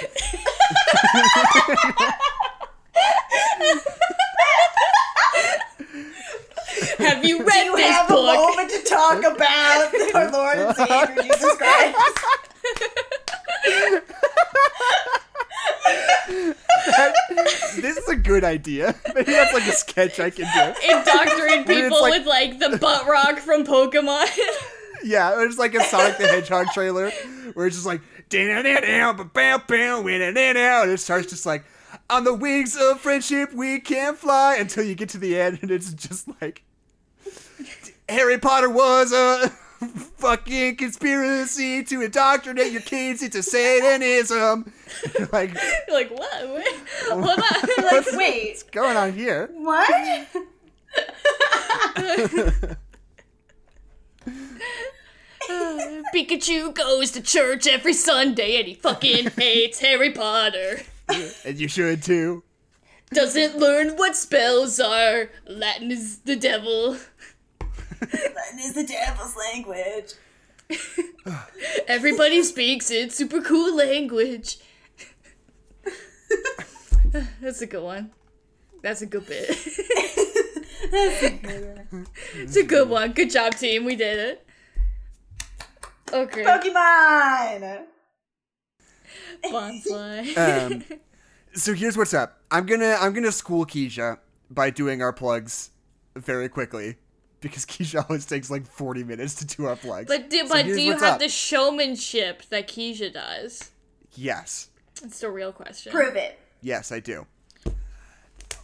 B: Have you
C: Do
B: read
C: you
B: this
C: have a moment to talk about our Lord and Savior Jesus Christ?
A: This is a good idea. Maybe that's like a sketch I can do.
B: Indoctrinate
A: Where it's
B: people
A: like-
B: with like the butt rock from Pokemon.
A: Yeah, it's like a Sonic the Hedgehog trailer where it's just like down down down ba bam bam and it starts just like on the wings of friendship we can fly until you get to the end and it's just like Harry Potter was a fucking conspiracy to indoctrinate your kids into Satanism. You're like,
B: like what? Wait, Hold on.
A: what's
C: Wait,
A: going on here?
C: what?
B: Pikachu goes to church every Sunday and he fucking hates Harry Potter.
A: And you should too.
B: Doesn't learn what spells are. Latin is the devil.
C: Latin is the devil's language.
B: Everybody speaks it. Super cool language. That's a good one. That's a good bit. it's a good one. Good job, team. We did it. Okay.
C: Pokemon!
B: Bonsai.
A: Um, so here's what's up. I'm gonna I'm gonna school Keisha by doing our plugs very quickly because Keisha always takes like 40 minutes to do our plugs.
B: But do,
A: So
B: but do you have
A: up.
B: the showmanship that Keisha does?
A: Yes,
B: It's the real question.
C: Prove it.
A: yes, I do.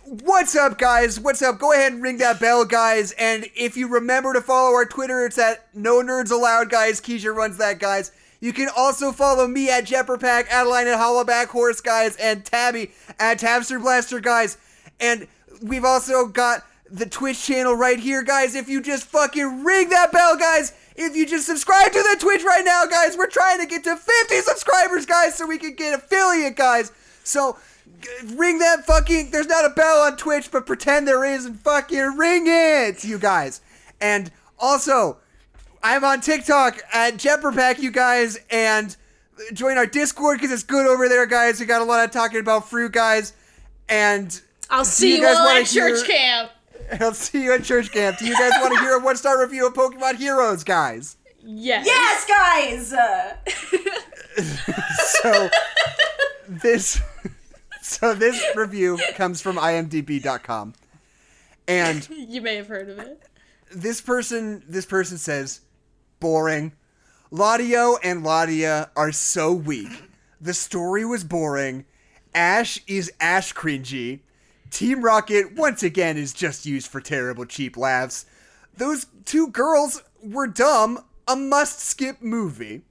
A: What's up, guys? What's up? Go ahead and ring that bell, guys. And if you remember to follow our Twitter, it's at No Nerds Allowed, guys. Keisha runs that, guys. You can also follow me at Jepperpack, Adeline at Hollaback Horse, guys, and Tabby at Tabster Blaster, guys. And we've also got the Twitch channel right here, guys. If you just fucking ring that bell, guys. If you just subscribe to the Twitch right now, guys. We're trying to get to 50 subscribers, guys, so we can get affiliate, guys. So ring that fucking. There's not a bell on Twitch, but pretend there is and fucking ring it, you guys. And also, I'm on TikTok at Jepperpack, you guys, and join our Discord because it's good over there, guys. We got a lot of talking about fruit, guys. And
B: I'll see
A: you
B: you,
A: guys
B: all
A: wanna
B: at church
A: hear-
B: camp.
A: I'll see you at church camp. Do you guys want to hear a one star review of Pokemon Heroes, guys?
B: Yes.
C: Yes, guys.
A: So this so this review comes from imdb.com. And
B: You may have heard of it.
A: this person this person says boring Latios and Latias are so weak the story was boring ash is ash cringy team rocket once again is just used for terrible cheap laughs those two girls were dumb a must skip movie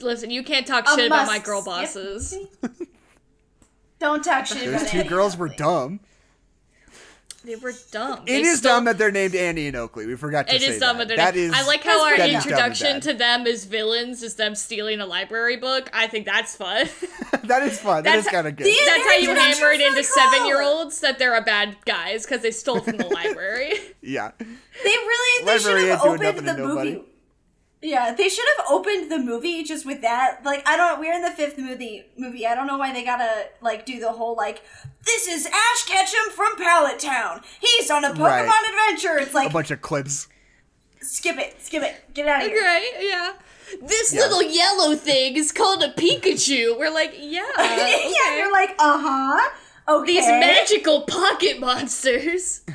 B: Listen, you can't talk
C: A
B: shit about my girl
C: skip.
B: bosses.
C: don't talk shit
A: those two
C: Annie
A: girls were dumb
B: They were dumb.
A: It
B: They
A: is
B: still-
A: dumb that they're named Annie and Oakley. We forgot to
B: It
A: say
B: is dumb
A: that.
B: that
A: That.
B: I like how our
C: pretty
A: dumb and
B: introduction to them as villains is them stealing a library book. I think that's fun.
A: that is fun. That is
B: That's-
A: kind of good.
C: The-
B: that's how you
C: introduction's
B: hammer it into seven year olds that they're a bad guys because they stole from the library.
A: yeah.
C: They really they should
A: Library
C: have
A: ain't
C: opened the
A: to nobody.
C: Movie. Yeah, they should have opened the movie just with that. Like, I don't. We're in the fifth movie. Movie. I don't know why they gotta like do the whole like. This is Ash Ketchum from Pallet Town. He's on a Pokemon
A: Right.
C: adventure. It's like A
A: bunch of clips.
C: skip it, skip it, get out of here.
B: right? Yeah. This
A: Yeah.
B: little yellow thing is called a Pikachu. We're like, yeah. Okay.
C: yeah, you're like, uh huh. Okay.
B: These magical pocket monsters.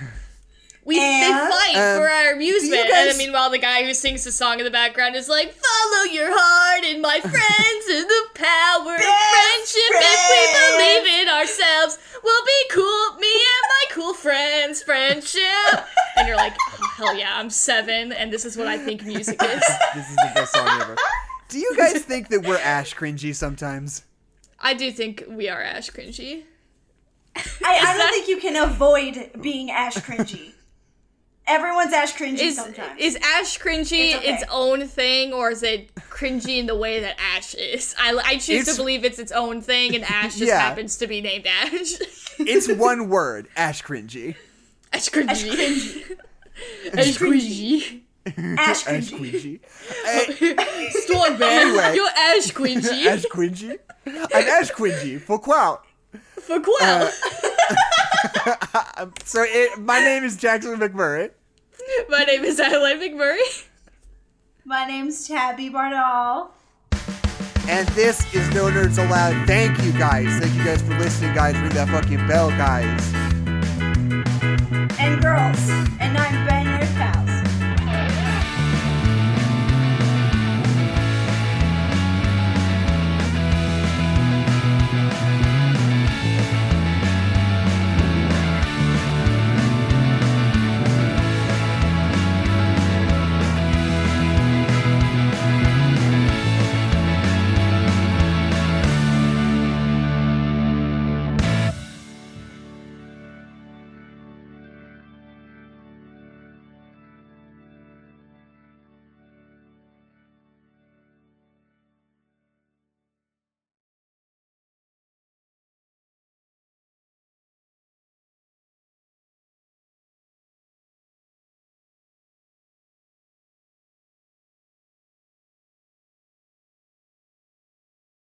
B: We they
C: And?
B: fight
A: Um,
B: for our amusement, and
A: guys-
B: then meanwhile the guy who sings the song in the background is like, "Follow your heart and my friends and the power of
C: Best
B: friendship. If we believe in ourselves, we'll be cool. Me and my cool friends, friendship." And you're like, oh, "Hell yeah, I'm seven, and this is what I think music is."
A: This is the best song ever. Do you guys think that we're Ash cringy sometimes?
B: I do think we are Ash cringy.
C: I, I don't
B: that-
C: think you can avoid being Ash cringy. Everyone's Ash cringy
B: Is
C: sometimes.
B: is Ash cringy
C: It's okay.
B: its own thing, or is it cringy in the way that Ash is? I, I choose
A: It's-
B: to believe it's its own thing, and Ash just
A: Yeah.
B: happens to be named Ash.
A: It's one word, Ash cringy.
B: Ash cringy.
C: Ash cringy.
B: Ash cringy.
C: Ash
A: Ash
C: cringy.
A: cringy. Hey,
B: Storm Bear,
A: Anyway.
B: you're Ash cringy.
A: Ash cringy. I'm Ash cringy. For quote.
B: For Quell.
A: Uh, So it, my name is Jackson McMurray.
B: My name is Adelaide McMurray.
C: My name's Tabby Bardal.
A: And this is No Nerds Allowed. Thank you guys. Thank you guys for listening, guys. Ring that fucking bell, guys.
C: And girls. And I'm